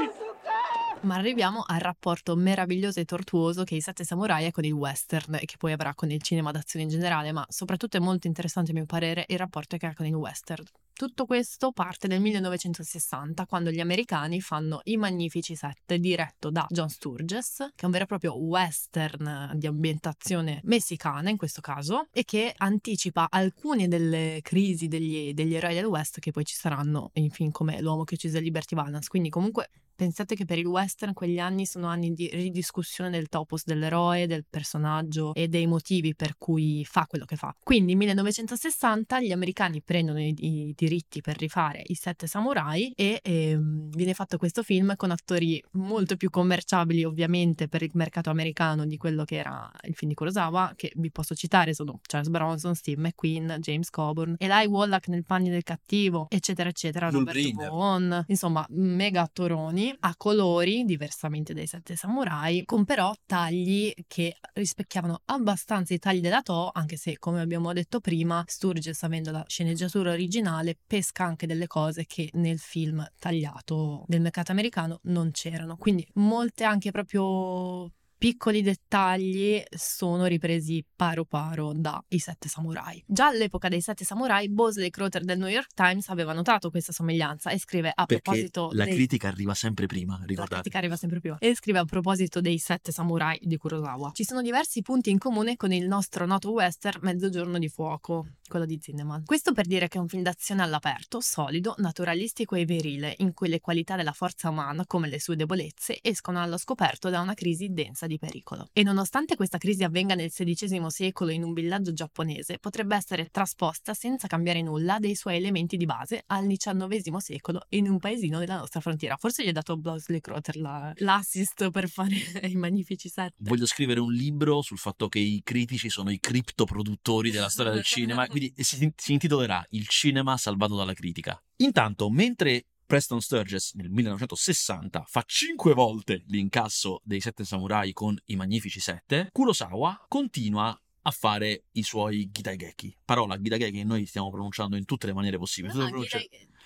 Ma arriviamo al rapporto meraviglioso e tortuoso che i Sette Samurai ha con il western e che poi avrà con il cinema d'azione in generale, ma soprattutto è molto interessante a mio parere il rapporto che ha con il western. Tutto questo parte nel 1960, quando gli americani fanno I Magnifici Sette, diretto da John Sturges, che è un vero e proprio western di ambientazione messicana in questo caso, e che anticipa alcune delle crisi degli, degli eroi del West che poi ci saranno in film come L'uomo che uccise Liberty Valance. Quindi comunque Pensate che per il western quegli anni sono anni di ridiscussione del topos dell'eroe, del personaggio e dei motivi per cui fa quello che fa. Quindi nel 1960 gli americani prendono i, i, diritti per rifare i sette samurai e eh, viene fatto questo film con attori molto più commerciabili ovviamente per il mercato americano di quello che era il film di Kurosawa, che vi posso citare sono Charles Bronson, Steve McQueen, James Coburn, Eli Wallach nel panni del cattivo, eccetera eccetera, Robert Vaughn, insomma mega attoroni a colori, diversamente dai sette samurai, con però tagli che rispecchiavano abbastanza i tagli della To, anche se, come abbiamo detto prima, Sturges, avendo la sceneggiatura originale, pesca anche delle cose che nel film tagliato del mercato americano non c'erano. Quindi molte anche proprio piccoli dettagli sono ripresi paro paro da I Sette Samurai. Già all'epoca dei Sette Samurai, Bosley Crowther del New York Times aveva notato questa somiglianza e scrive a Perché proposito... la dei... critica arriva sempre prima, ricordate? La critica arriva sempre prima. E scrive a proposito dei Sette Samurai di Kurosawa. Ci sono diversi punti in comune con il nostro noto western Mezzogiorno di Fuoco, quello di Zinnemann. Questo per dire che è un film d'azione all'aperto, solido, naturalistico e virile, in cui le qualità della forza umana, come le sue debolezze, escono allo scoperto da una crisi densa di pericolo. E nonostante questa crisi avvenga nel XVI secolo in un villaggio giapponese, potrebbe essere trasposta senza cambiare nulla dei suoi elementi di base al XIX secolo in un paesino della nostra frontiera. Forse gli ha dato Blosley Crowther la, l'assist per fare i magnifici set. Voglio scrivere un libro sul fatto che i critici sono i criptoproduttori della storia del cinema, quindi si, si intitolerà Il cinema salvato dalla critica. Intanto, mentre Preston Sturges nel 1960 fa 5 volte l'incasso dei Sette Samurai con i Magnifici Sette, Kurosawa continua a fare i suoi Gitaigeki. Parola Gitaigeki che noi stiamo pronunciando in tutte le maniere possibili. No, no,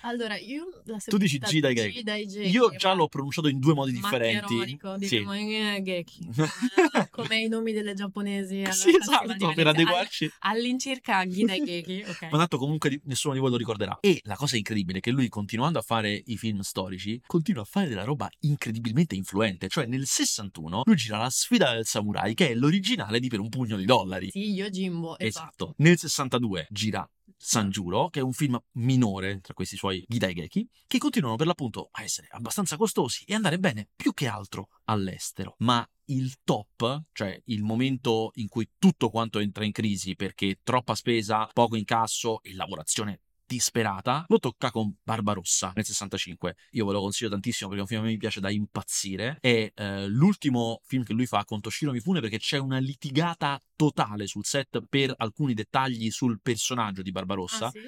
Allora, io la Tu dici G dai Geki. G dai Geki, Io già l'ho pronunciato in due modi differenti. maccheronico, Sì. diciamo, eh, Geki. Eh, come i nomi delle giapponesi. alla Sì, esatto, per adeguarci. All- all'incirca G dai Geki, ok. Ma tanto comunque nessuno di voi lo ricorderà. E la cosa incredibile è che lui, continuando a fare i film storici, continua a fare della roba incredibilmente influente. Cioè, nel 61 lui gira La sfida del samurai, che è l'originale di Per un pugno di dollari. Sì, io Jimbo, esatto. Esatto. Nel 62 gira Sanjuro, che è un film minore tra questi suoi Gidaigeki, che continuano per l'appunto a essere abbastanza costosi e andare bene più che altro all'estero. Ma il top, cioè il momento in cui tutto quanto entra in crisi perché troppa spesa, poco incasso e lavorazione disperata, lo tocca con Barbarossa nel 65. Io ve lo consiglio tantissimo perché è un film che mi piace da impazzire. È eh, l'ultimo film che lui fa con Toshiro Mifune perché c'è una litigata totale sul set per alcuni dettagli sul personaggio di Barbarossa. Ah, sì?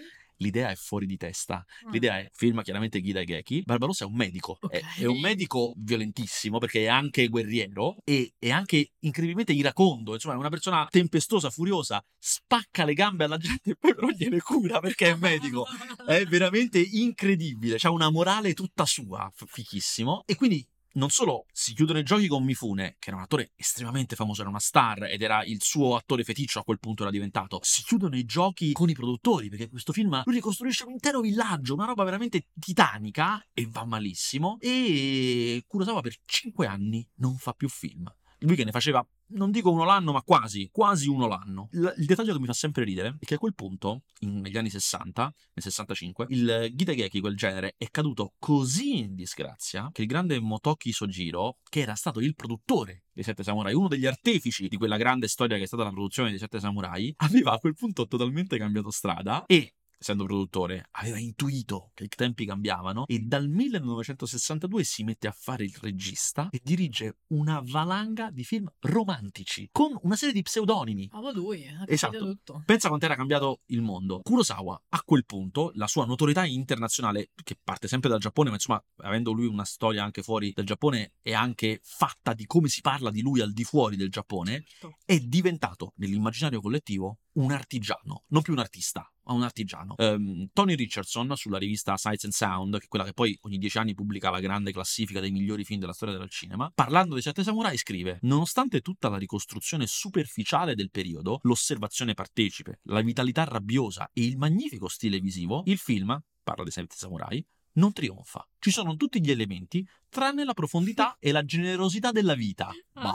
L'idea è fuori di testa. Ah. L'idea è, firma chiaramente Ghida Geki, Barbarossa è un medico, è, Ok. è un medico violentissimo perché è anche guerriero e è anche incredibilmente iracondo, insomma è una persona tempestosa, furiosa, spacca le gambe alla gente e poi però gliene cura perché è medico. È veramente incredibile, ha una morale tutta sua, fichissimo. E quindi non solo si chiudono i giochi con Mifune, che era un attore estremamente famoso, era una star ed era il suo attore feticcio a quel punto era diventato. Si chiudono i giochi con i produttori, perché questo film lui ricostruisce un intero villaggio, una roba veramente titanica e va malissimo. E Kurosawa per cinque anni non fa più film. Lui che ne faceva, non dico uno l'anno, ma quasi, quasi uno l'anno. Il, il dettaglio che mi fa sempre ridere è che a quel punto, in- negli anni 60, nel 65, il Gitageki, quel genere, è caduto così in disgrazia che il grande Motoki Sojiro, che era stato il produttore dei Sette Samurai, uno degli artefici di quella grande storia che è stata la produzione dei Sette Samurai, aveva a quel punto totalmente cambiato strada e essendo produttore, aveva intuito che i tempi cambiavano e dal 1962 si mette a fare il regista e dirige una valanga di film romantici con una serie di pseudonimi. Bravo lui, ha capito Esatto. tutto. Pensa quanto era cambiato il mondo. Kurosawa, a quel punto, la sua notorietà internazionale, che parte sempre dal Giappone, ma insomma, avendo lui una storia anche fuori dal Giappone, è anche fatta di come si parla di lui al di fuori del Giappone, è diventato nell'immaginario collettivo un artigiano, non più un artista, ma un artigiano. Ehm, Tony Richardson, sulla rivista Sights and Sound, che è quella che poi ogni dieci anni pubblica la grande classifica dei migliori film della storia del cinema, parlando dei Sette Samurai, scrive: Nonostante tutta la ricostruzione superficiale del periodo, l'osservazione partecipe, la vitalità rabbiosa e il magnifico stile visivo, il film, parla dei Sette Samurai, non trionfa. Ci sono tutti gli elementi, tranne la profondità e la generosità della vita. Ma.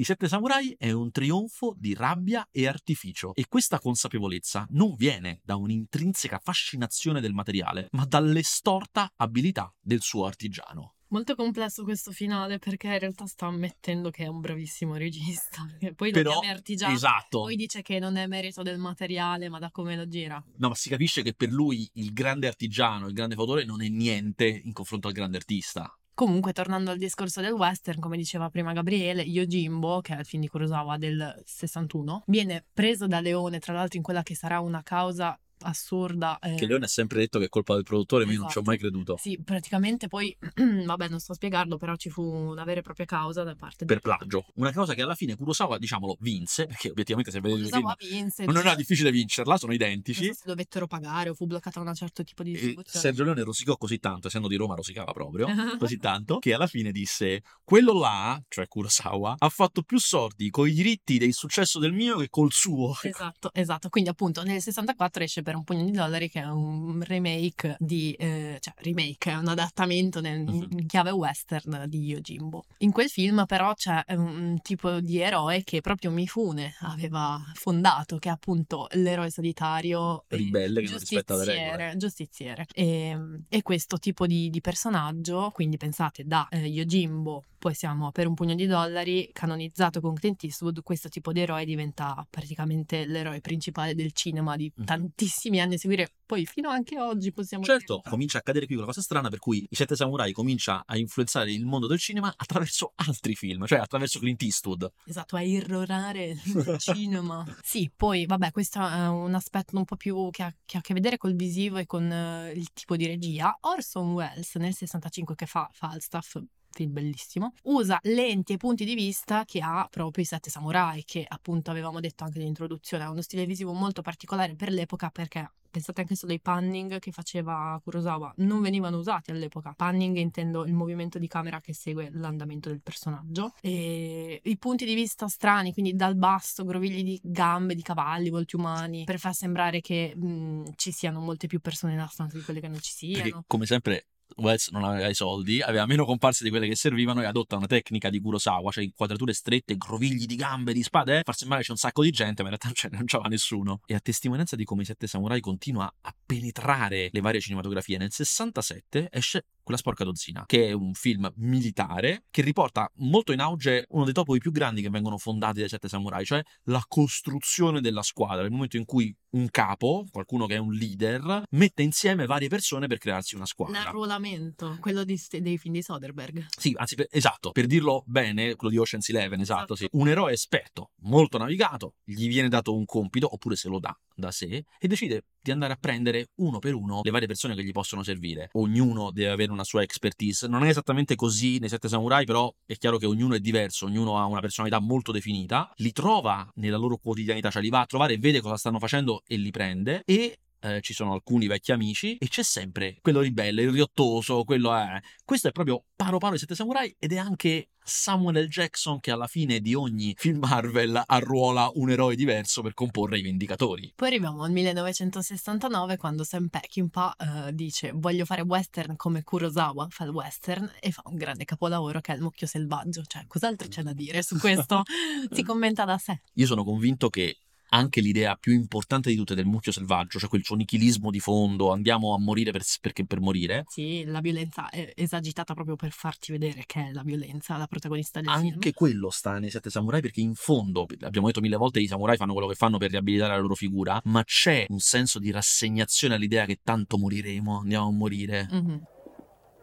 I Sette Samurai è un trionfo di rabbia e artificio e questa consapevolezza non viene da un'intrinseca fascinazione del materiale, ma dall'estorta abilità del suo artigiano. Molto complesso questo finale perché in realtà sta ammettendo che è un bravissimo regista. E poi lo chiama artigiano. esatto. Poi dice che non è merito del materiale, ma da come lo gira. No, ma si capisce che per lui il grande artigiano, il grande fautore non è niente in confronto al grande artista. Comunque, tornando al discorso del western, come diceva prima Gabriele, Yojimbo, che è il film di Kurosawa del 61, viene preso da Leone, tra l'altro in quella che sarà una causa assurda. eh, Che Leone ha sempre detto che è colpa del produttore, ma io non ci ho Esatto. mai creduto. Sì, praticamente poi, vabbè, non sto a spiegarlo, però ci fu una vera e propria causa da parte Per plagio. Una cosa che alla fine Kurosawa, diciamolo, vinse, perché obiettivamente se vedete il film vinse. non era difficile vincerla, sono Non identici. so se dovettero pagare o fu bloccata una certo tipo di distribuzione. Sergio Leone rosicò così tanto, essendo di Roma rosicava proprio, così tanto, che alla fine disse quello là, cioè Kurosawa, ha fatto più sordi con i diritti del successo del mio che col suo. Esatto, esatto. Quindi appunto nel 64 esce per un pugno di dollari che è un remake di, eh, cioè remake, è un adattamento nel- in Mhm. chiave western di Yojimbo. In quel film però c'è un tipo di eroe che proprio Mifune aveva fondato, che è appunto l'eroe solitario. eh, Ribelle che non rispetta le regole. Giustiziere. E, e questo tipo di, di personaggio, quindi pensate da eh, Yojimbo, poi siamo per un pugno di dollari, canonizzato con Clint Eastwood, questo tipo di eroe diventa praticamente l'eroe principale del cinema di Mhm. tantissimi anni a seguire, poi fino anche oggi possiamo Certo, dire. comincia a accadere qui quella cosa strana per cui i Sette Samurai comincia a influenzare il mondo del cinema attraverso altri film, cioè attraverso Clint Eastwood. Esatto, a irrorare il cinema. Sì, poi vabbè, questo è un aspetto un po' più che ha, che ha a che vedere col visivo e con eh, il tipo di regia. Orson Welles nel 65 che fa Falstaff, film bellissimo, usa lenti e punti di vista che ha proprio i Sette Samurai, che appunto avevamo detto anche nell'introduzione, ha uno stile visivo molto particolare per l'epoca perché pensate anche solo ai panning che faceva Kurosawa, non venivano usati all'epoca. Panning intendo il movimento di camera che segue l'andamento del personaggio. E i punti di vista strani, quindi dal basso, grovigli di gambe, di cavalli, volti umani, per far sembrare che mh, ci siano molte più persone nella stanza di quelle che non ci siano. Perché, come sempre, Wells non aveva i soldi, aveva meno comparse di quelle che servivano e adotta una tecnica di Kurosawa, cioè inquadrature strette, grovigli di gambe, di spade, eh, far sembrare c'è un sacco di gente, ma in realtà non c'era nessuno. E a testimonianza di come i Sette Samurai continua a penetrare le varie cinematografie, nel 67 esce quella sporca dozzina, che è un film militare che riporta molto in auge uno dei topoi più grandi che vengono fondati dai Sette Samurai, cioè la costruzione della squadra, il momento in cui un capo, qualcuno che è un leader, mette insieme varie persone per crearsi una squadra. L'arruolamento, quello di, dei film di Soderbergh. Sì, anzi, per, esatto, per dirlo bene, quello di Ocean's Eleven, esatto, esatto. Sì. Un eroe esperto, molto navigato, gli viene dato un compito, oppure se lo dà da sé, e decide di andare a prendere uno per uno le varie persone che gli possono servire. Ognuno deve avere una sua expertise. Non è esattamente così nei Sette Samurai, però è chiaro che ognuno è diverso, ognuno ha una personalità molto definita. Li trova nella loro quotidianità, cioè li va a trovare, vede cosa stanno facendo e li prende. E eh, ci sono alcuni vecchi amici e c'è sempre quello ribelle, il riottoso, quello è... Questo è proprio paro paro i Sette Samurai ed è anche Samuel L. Jackson che alla fine di ogni film Marvel arruola un eroe diverso per comporre i Vendicatori. Poi arriviamo al 1969 quando Sam Peckinpah uh, dice voglio fare western come Kurosawa fa il western e fa un grande capolavoro che è il mucchio selvaggio. Cioè, cos'altro c'è da dire su questo? si commenta da sé. Io sono convinto che anche l'idea più importante di tutte del mucchio selvaggio, cioè quel suo nichilismo di fondo, andiamo a morire per, perché per morire. Sì, la violenza è esagitata proprio per farti vedere che è la violenza la protagonista del anche film. Anche quello sta nei Sette Samurai perché in fondo, abbiamo detto mille volte, i samurai fanno quello che fanno per riabilitare la loro figura, ma c'è un senso di rassegnazione all'idea che tanto moriremo, andiamo a morire. Mm-hmm.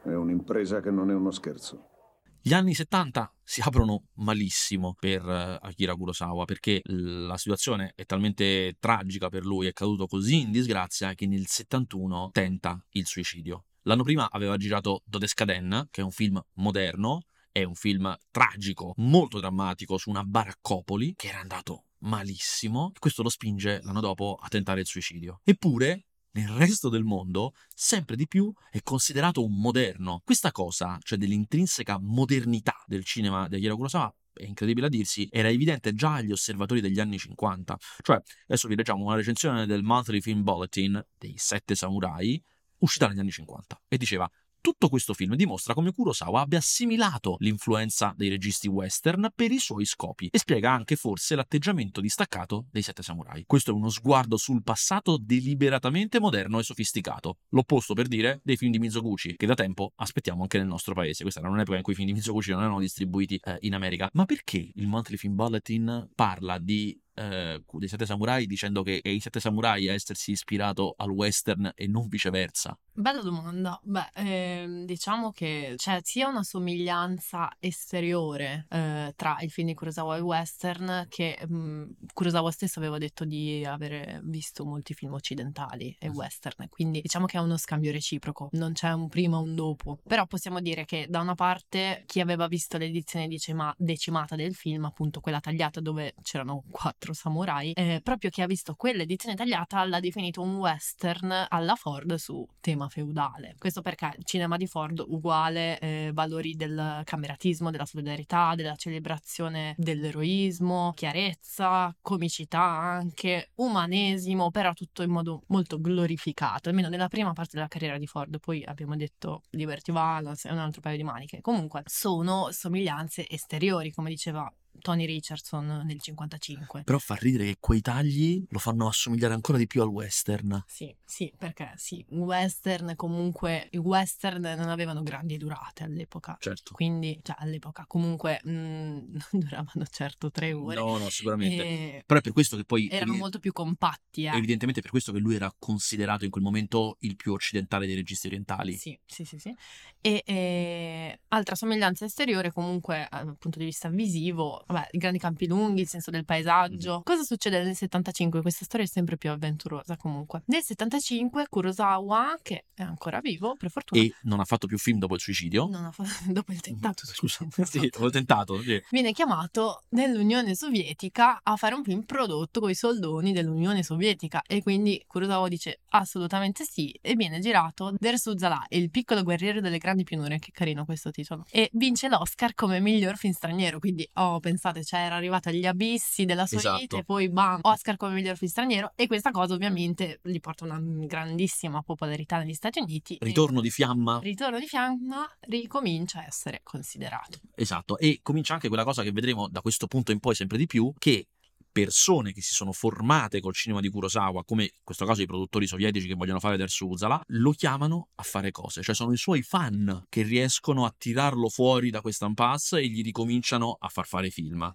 È un'impresa che non è uno scherzo. Gli anni 70 si aprono malissimo per uh, Akira Kurosawa perché la situazione è talmente tragica per lui, è caduto così in disgrazia che nel 71 tenta il suicidio. L'anno prima aveva girato Dodescaden, che è un film moderno, è un film tragico, molto drammatico su una baraccopoli che era andato malissimo e questo lo spinge l'anno dopo a tentare il suicidio. Eppure nel resto del mondo sempre di più è considerato un moderno. Questa cosa, cioè dell'intrinseca modernità del cinema di Akira Kurosawa, è incredibile a dirsi, era evidente già agli osservatori degli anni 50. Cioè, adesso vi leggiamo una recensione del Monthly Film Bulletin dei Sette Samurai, uscita negli anni 50, e diceva tutto questo film dimostra come Kurosawa abbia assimilato l'influenza dei registi western per i suoi scopi e spiega anche forse l'atteggiamento distaccato dei sette samurai. Questo è uno sguardo sul passato deliberatamente moderno e sofisticato, l'opposto per dire dei film di Mizoguchi che da tempo aspettiamo anche nel nostro paese. Questa era un'epoca in cui i film di Mizoguchi non erano distribuiti eh, in America. Ma perché il Monthly Film Bulletin parla di eh, dei Sette Samurai dicendo che è i Sette Samurai a essersi ispirato al western e non viceversa? Bella domanda. Beh, ehm, diciamo che c'è sia una somiglianza esteriore eh, tra il film di Kurosawa e il western che mh, mm, Kurosawa stesso aveva detto di avere visto molti film occidentali e western, quindi diciamo che è uno scambio reciproco, non c'è un prima e un dopo. Però possiamo dire che da una parte chi aveva visto l'edizione decima- decimata del film, appunto quella tagliata dove c'erano quattro quattro samurai, eh, proprio chi ha visto quell'edizione tagliata l'ha definito un western alla Ford su tema feudale. Questo perché il cinema di Ford uguale eh, valori del cameratismo, della solidarietà, della celebrazione dell'eroismo, chiarezza, comicità anche, umanesimo, però tutto in modo molto glorificato, almeno nella prima parte della carriera di Ford, poi abbiamo detto Liberty Balance e un altro paio di maniche. Comunque sono somiglianze esteriori, come diceva Tony Richardson nel 55. Però fa ridere che quei tagli lo fanno assomigliare ancora di più al western. Sì, sì, perché sì, un western comunque, i western non avevano grandi durate all'epoca. Certo. Quindi, cioè all'epoca comunque mh, mm, non duravano certo tre ore. No, no, sicuramente. E... Però è per questo che poi... Erano evident... molto più compatti. Eh. Evidentemente per questo che lui era considerato in quel momento il più occidentale dei registi orientali. Sì, sì, sì, sì. E, e... altra somiglianza esteriore comunque dal punto di vista visivo vabbè, i grandi campi lunghi, il senso del paesaggio. Cosa succede nel 75? Questa storia è sempre più avventurosa comunque. Nel 75 Kurosawa, che è ancora vivo, per fortuna, E non ha fatto più film dopo il suicidio. non ha fatto, dopo il tentato Scusa, sì, esatto. ho tentato. sì. viene chiamato nell'Unione Sovietica a fare un film prodotto con i soldoni dell'Unione Sovietica e quindi Kurosawa dice assolutamente sì e viene girato Der Suzala, il piccolo guerriero delle grandi pianure, che carino questo titolo, e vince l'Oscar come miglior film straniero, quindi oh pensate, cioè era arrivato agli abissi della sua Esatto. vita e poi bam, Oscar come miglior film straniero e questa cosa ovviamente gli porta una grandissima popolarità negli Stati Uniti. Ritorno di fiamma. Ritorno di fiamma ricomincia a essere considerato. Esatto, e comincia anche quella cosa che vedremo da questo punto in poi sempre di più, che persone che si sono formate col cinema di Kurosawa, come in questo caso i produttori sovietici che vogliono fare Der Suzala, lo chiamano a fare cose, cioè sono i suoi fan che riescono a tirarlo fuori da questa impasse e gli ricominciano a far fare film.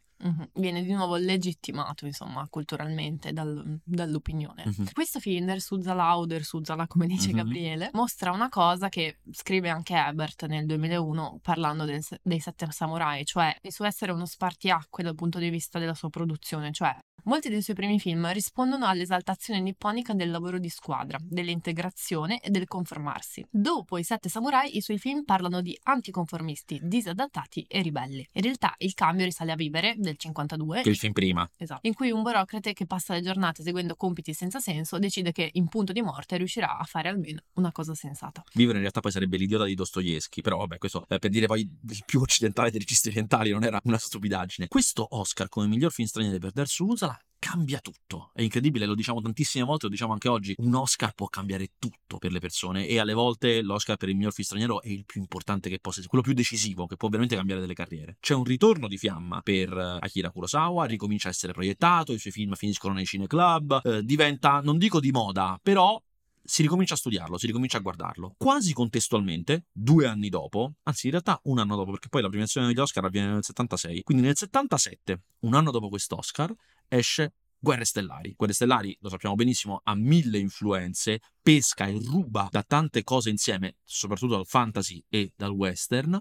Viene di nuovo legittimato, insomma, culturalmente dal- dall'opinione. Mhm. Questo film, Der Suzala o Der Suzala, come dice Mhm. Gabriele, mostra una cosa che scrive anche Ebert nel 2001 parlando del- dei Sette Samurai, cioè il suo essere uno spartiacque dal punto di vista della sua produzione, cioè molti dei suoi primi film rispondono all'esaltazione nipponica del lavoro di squadra, dell'integrazione e del conformarsi. Dopo i Sette Samurai, i suoi film parlano di anticonformisti, disadattati e ribelli. In realtà il cambio risale a Vivere del 52 Che il film prima. Esatto. In cui un burocrate che passa le giornate eseguendo compiti senza senso decide che in punto di morte riuscirà a fare almeno una cosa sensata. Vivere in realtà poi sarebbe l'idiota di Dostoevsky, però vabbè, questo eh, per dire poi il più occidentale dei registi orientali non era una stupidaggine. Questo Oscar come miglior film straniero per Der Suzala cambia tutto. È incredibile, lo diciamo tantissime volte, lo diciamo anche oggi. Un Oscar può cambiare tutto per le persone e alle volte l'Oscar per il miglior film straniero è il più importante che possa essere, quello più decisivo che può veramente cambiare delle carriere. C'è un ritorno di fiamma per eh, Akira Kurosawa, ricomincia a essere proiettato, i suoi film finiscono nei cineclub, eh, diventa, non dico di moda, però si ricomincia a studiarlo, si ricomincia a guardarlo. Quasi contestualmente, due anni dopo, anzi in realtà un anno dopo, perché poi la premiazione degli Oscar avviene nel 76, quindi nel 77, un anno dopo quest'Oscar, esce Guerre Stellari. Guerre Stellari, lo sappiamo benissimo, ha mille influenze, pesca e ruba da tante cose insieme, soprattutto dal fantasy e dal western,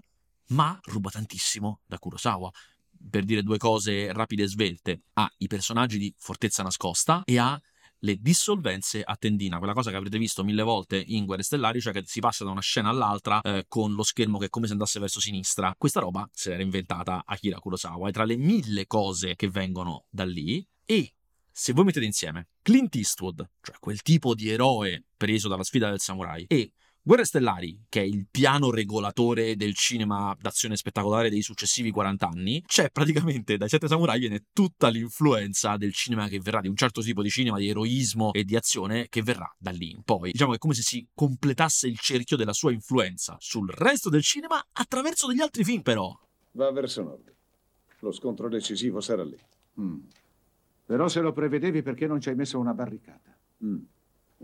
ma ruba tantissimo da Kurosawa. Per dire due cose rapide e svelte, ha i personaggi di Fortezza Nascosta e ha le dissolvenze a tendina, quella cosa che avrete visto mille volte in Guerre Stellari, cioè che si passa da una scena all'altra eh, con lo schermo che è come se andasse verso sinistra. Questa roba se l'era inventata Akira Kurosawa, è tra le mille cose che vengono da lì. E se voi mettete insieme Clint Eastwood, cioè quel tipo di eroe preso dalla sfida del samurai, e Guerre Stellari, che è il piano regolatore del cinema d'azione spettacolare dei successivi 40 anni, c'è praticamente dai Sette Samurai viene tutta l'influenza del cinema che verrà, di un certo tipo di cinema, di eroismo e di azione che verrà da lì in poi. Diciamo che è come se si completasse il cerchio della sua influenza sul resto del cinema attraverso degli altri film però. Va verso nord. Lo scontro decisivo sarà lì. Mm. Però se lo prevedevi perché non ci hai messo una barricata? Mm.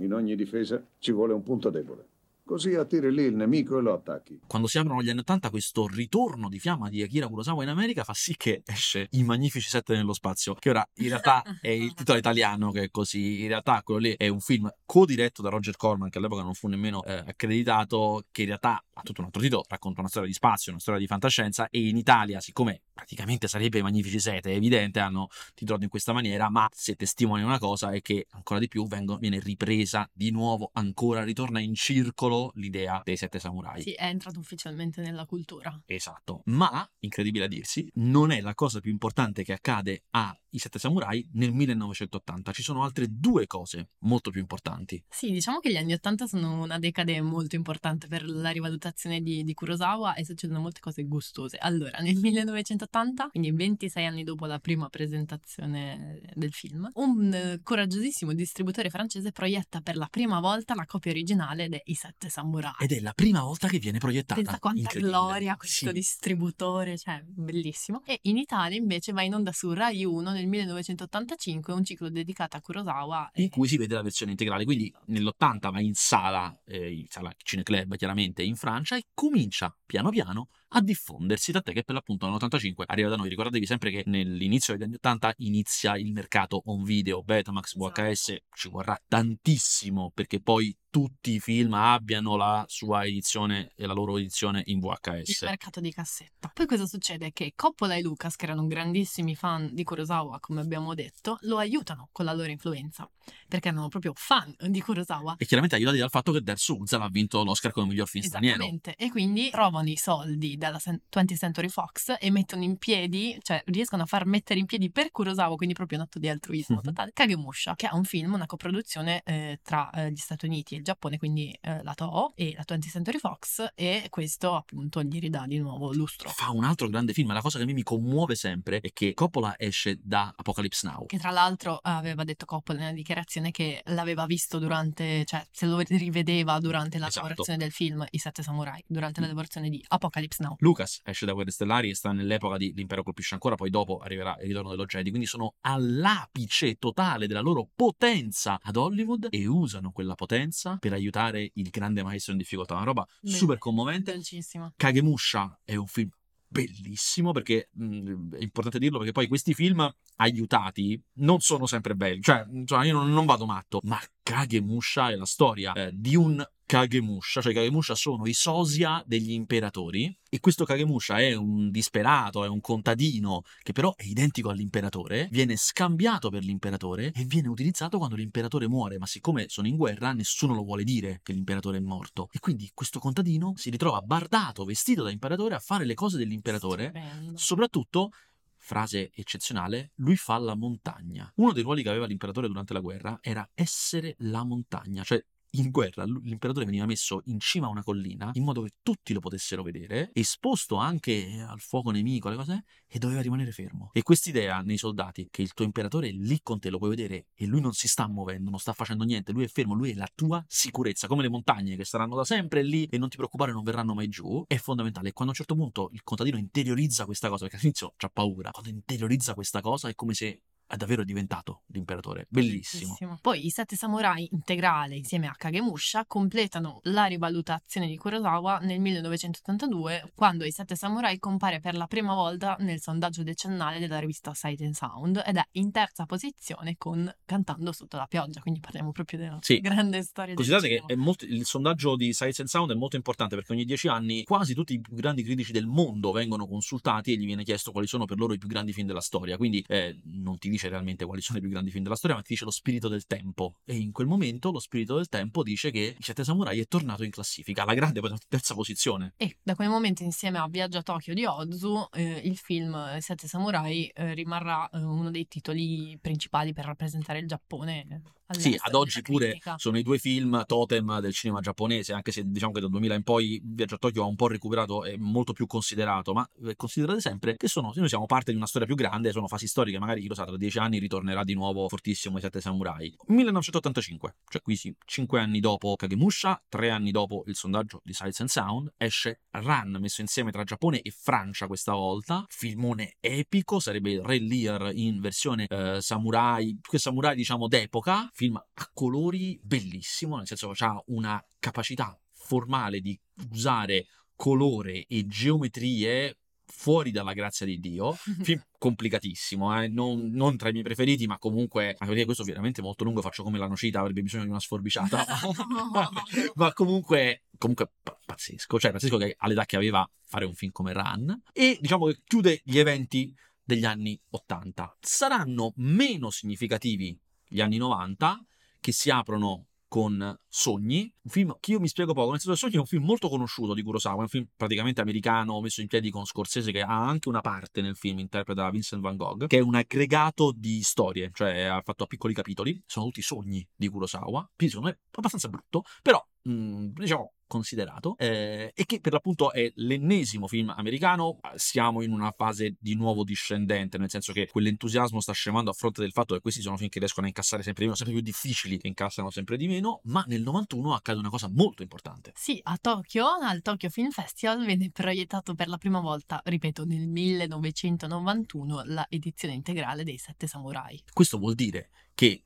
In ogni difesa ci vuole un punto debole. Così attiri lì il nemico e lo attacchi. Quando si aprono gli anni 80 questo ritorno di fiamma di Akira Kurosawa in America fa sì che esce I Magnifici Sette nello Spazio, che ora in realtà è il titolo italiano che è così, in realtà quello lì è un film co-diretto da Roger Corman che all'epoca non fu nemmeno eh, accreditato, che in realtà ha tutto un altro titolo, racconta una storia di spazio, una storia di fantascienza e in Italia, siccome praticamente sarebbe I Magnifici Sette, è evidente, hanno titolato in questa maniera, ma se testimoni una cosa è che ancora di più vengo- viene ripresa di nuovo, ancora ritorna in circolo l'idea dei Sette Samurai. Sì, è entrato ufficialmente nella cultura. Esatto, ma, incredibile a dirsi, non è la cosa più importante che accade a I Sette Samurai nel 1980. Ci sono altre due cose molto più importanti. Sì, diciamo che gli anni 80 sono una decade molto importante per la rivalutazione di, di Kurosawa e succedono molte cose gustose. Allora, nel 1980, quindi 26 anni dopo la prima presentazione del film, un eh, coraggiosissimo distributore francese proietta per la prima volta la copia originale dei Sette Samurai. Ed è la prima volta che viene proiettata. Pensa quanta gloria questo Sì. distributore, cioè bellissimo. E in Italia invece va in onda su Rai 1 nel 1985 un ciclo dedicato a Kurosawa. in e- cui si vede la versione integrale. Quindi nell'80 va in sala, eh, in sala Cineclub chiaramente in Francia e comincia piano piano a diffondersi, tant'è che per l'appunto nell'85 1985 arriva da noi. Ricordatevi sempre che nell'inizio degli anni 80 inizia il mercato on video, Betamax, VHS, Esatto. ci vorrà tantissimo perché poi tutti i film abbiano la sua edizione e la loro edizione in il VHS. mercato di cassetta. Poi cosa succede? Che Coppola e Lucas, che erano grandissimi fan di Kurosawa, come abbiamo detto, lo aiutano con la loro influenza, perché erano proprio fan di Kurosawa. E chiaramente aiutati dal fatto che Der Sulzan ha vinto l'Oscar come miglior film straniero. Esattamente, e quindi trovano i soldi dalla Cen- 20th Century Fox e mettono in piedi, cioè riescono a far mettere in piedi per Kurosawa, quindi proprio un atto di altruismo Mhm. totale, Kagemusha, che è un film, una coproduzione eh, tra eh, gli Stati Uniti e il Giappone, quindi eh, la Toho e la 20th Century Fox, e questo appunto gli ridà di nuovo lustro. Fa un altro grande film. La cosa che a me mi commuove sempre è che Coppola esce da Apocalypse Now. Che tra l'altro aveva detto Coppola nella dichiarazione che l'aveva visto durante, cioè se lo rivedeva durante la Esatto. lavorazione del film I Sette Samurai, durante la Mm. lavorazione di Apocalypse Now. Lucas esce da Guerre Stellari e sta nell'epoca di L'impero colpisce ancora, poi dopo arriverà il ritorno dello Jedi, quindi sono all'apice totale della loro potenza ad Hollywood e usano quella potenza per aiutare il grande maestro in difficoltà. Una roba Bene. super commovente. Dolcissima. Kagemusha è un film bellissimo perché mh, è importante dirlo perché poi questi film aiutati non sono sempre belli cioè, insomma, io non, non vado matto ma Kagemusha è la storia eh, di un Kagemusha cioè i Kagemusha sono i sosia degli imperatori e questo Kagemusha è un disperato è un contadino che però è identico all'imperatore viene scambiato per l'imperatore e viene utilizzato quando l'imperatore muore ma siccome sono in guerra nessuno lo vuole dire che l'imperatore è morto e quindi questo contadino si ritrova bardato vestito da imperatore a fare le cose dell'imperatore Stupendo. Soprattutto, frase eccezionale, lui fa la montagna. Uno dei ruoli che aveva l'imperatore durante la guerra era essere la montagna, cioè in guerra l'imperatore veniva messo in cima a una collina in modo che tutti lo potessero vedere, esposto anche al fuoco nemico, alle cose, e doveva rimanere fermo. E quest'idea nei soldati, che il tuo imperatore è lì con te, lo puoi vedere, e lui non si sta muovendo, non sta facendo niente, lui è fermo, lui è la tua sicurezza, come le montagne che saranno da sempre lì e non ti preoccupare, non verranno mai giù, è fondamentale. E quando a un certo punto il contadino interiorizza questa cosa, perché all'inizio c'ha paura, quando interiorizza questa cosa è come se è davvero diventato l'imperatore. Bellissimo. Poi i Sette Samurai integrale insieme a Kagemusha completano la rivalutazione di Kurosawa nel 1982 quando i Sette Samurai compare per la prima volta nel sondaggio decennale della rivista Sight and Sound ed è in terza posizione con Cantando sotto la pioggia, quindi parliamo proprio della Sì. grande storia del Considerate che cinema. è molto- il sondaggio di Sights and Sound è molto importante perché ogni dieci anni quasi tutti i più grandi critici del mondo vengono consultati e gli viene chiesto quali sono per loro i più grandi film della storia. Quindi eh, non ti dice realmente quali sono i più grandi film della storia, ma ti dice lo spirito del tempo. E in quel momento lo spirito del tempo dice che I Sette Samurai è tornato in classifica, alla grande terza posizione. E da quel momento, insieme a Viaggio a Tokyo di Ozu, eh, il film eh, Sette Samurai eh, rimarrà eh, uno dei titoli principali per rappresentare il Giappone. Sì, ad oggi pure critica. sono i due film totem del cinema giapponese, anche se diciamo che dal 2000 in poi Viaggio a Tokyo ha un po' recuperato, è molto più considerato, ma eh, considerate sempre che sono, noi siamo parte di una storia più grande, sono fasi storiche, magari chi lo sa, tra dieci anni ritornerà di nuovo fortissimo i Sette Samurai. 1985, cioè qui sì, cinque anni dopo Kagemusha, tre anni dopo il sondaggio di Sights and Sound, esce Run, messo insieme tra Giappone e Francia questa volta, filmone epico, sarebbe il Red Lear in versione eh, samurai, più che samurai diciamo d'epoca, film a colori bellissimo, nel senso che ha una capacità formale di usare colore e geometrie fuori dalla grazia di Dio. Film complicatissimo, eh? non, non tra i miei preferiti, ma comunque, anche perché questo è veramente molto lungo, faccio come la nocita, avrebbe bisogno di una sforbiciata. ma comunque, comunque pazzesco, cioè pazzesco che all'età che aveva fare un film come Run e diciamo che chiude gli eventi degli anni 80. Saranno meno significativi gli anni 90 che si aprono con Sogni, un film che io mi spiego poco, nel senso che Sogni è un film molto conosciuto di Kurosawa, è un film praticamente americano messo in piedi con Scorsese che ha anche una parte nel film, interpreta Vincent Van Gogh, che è un aggregato di storie, cioè ha fatto a piccoli capitoli, sono tutti sogni di Kurosawa, quindi secondo me è abbastanza brutto, però mh, diciamo considerato eh, e che per l'appunto è l'ennesimo film americano siamo in una fase di nuovo discendente nel senso che quell'entusiasmo sta scemando a fronte del fatto che questi sono film che riescono a incassare sempre di meno sempre più difficili che incassano sempre di meno ma nel 91 accade una cosa molto importante Sì, a Tokyo, al Tokyo Film Festival, venne proiettato per la prima volta, ripeto, nel 1991, la edizione integrale dei Sette Samurai. questo vuol dire che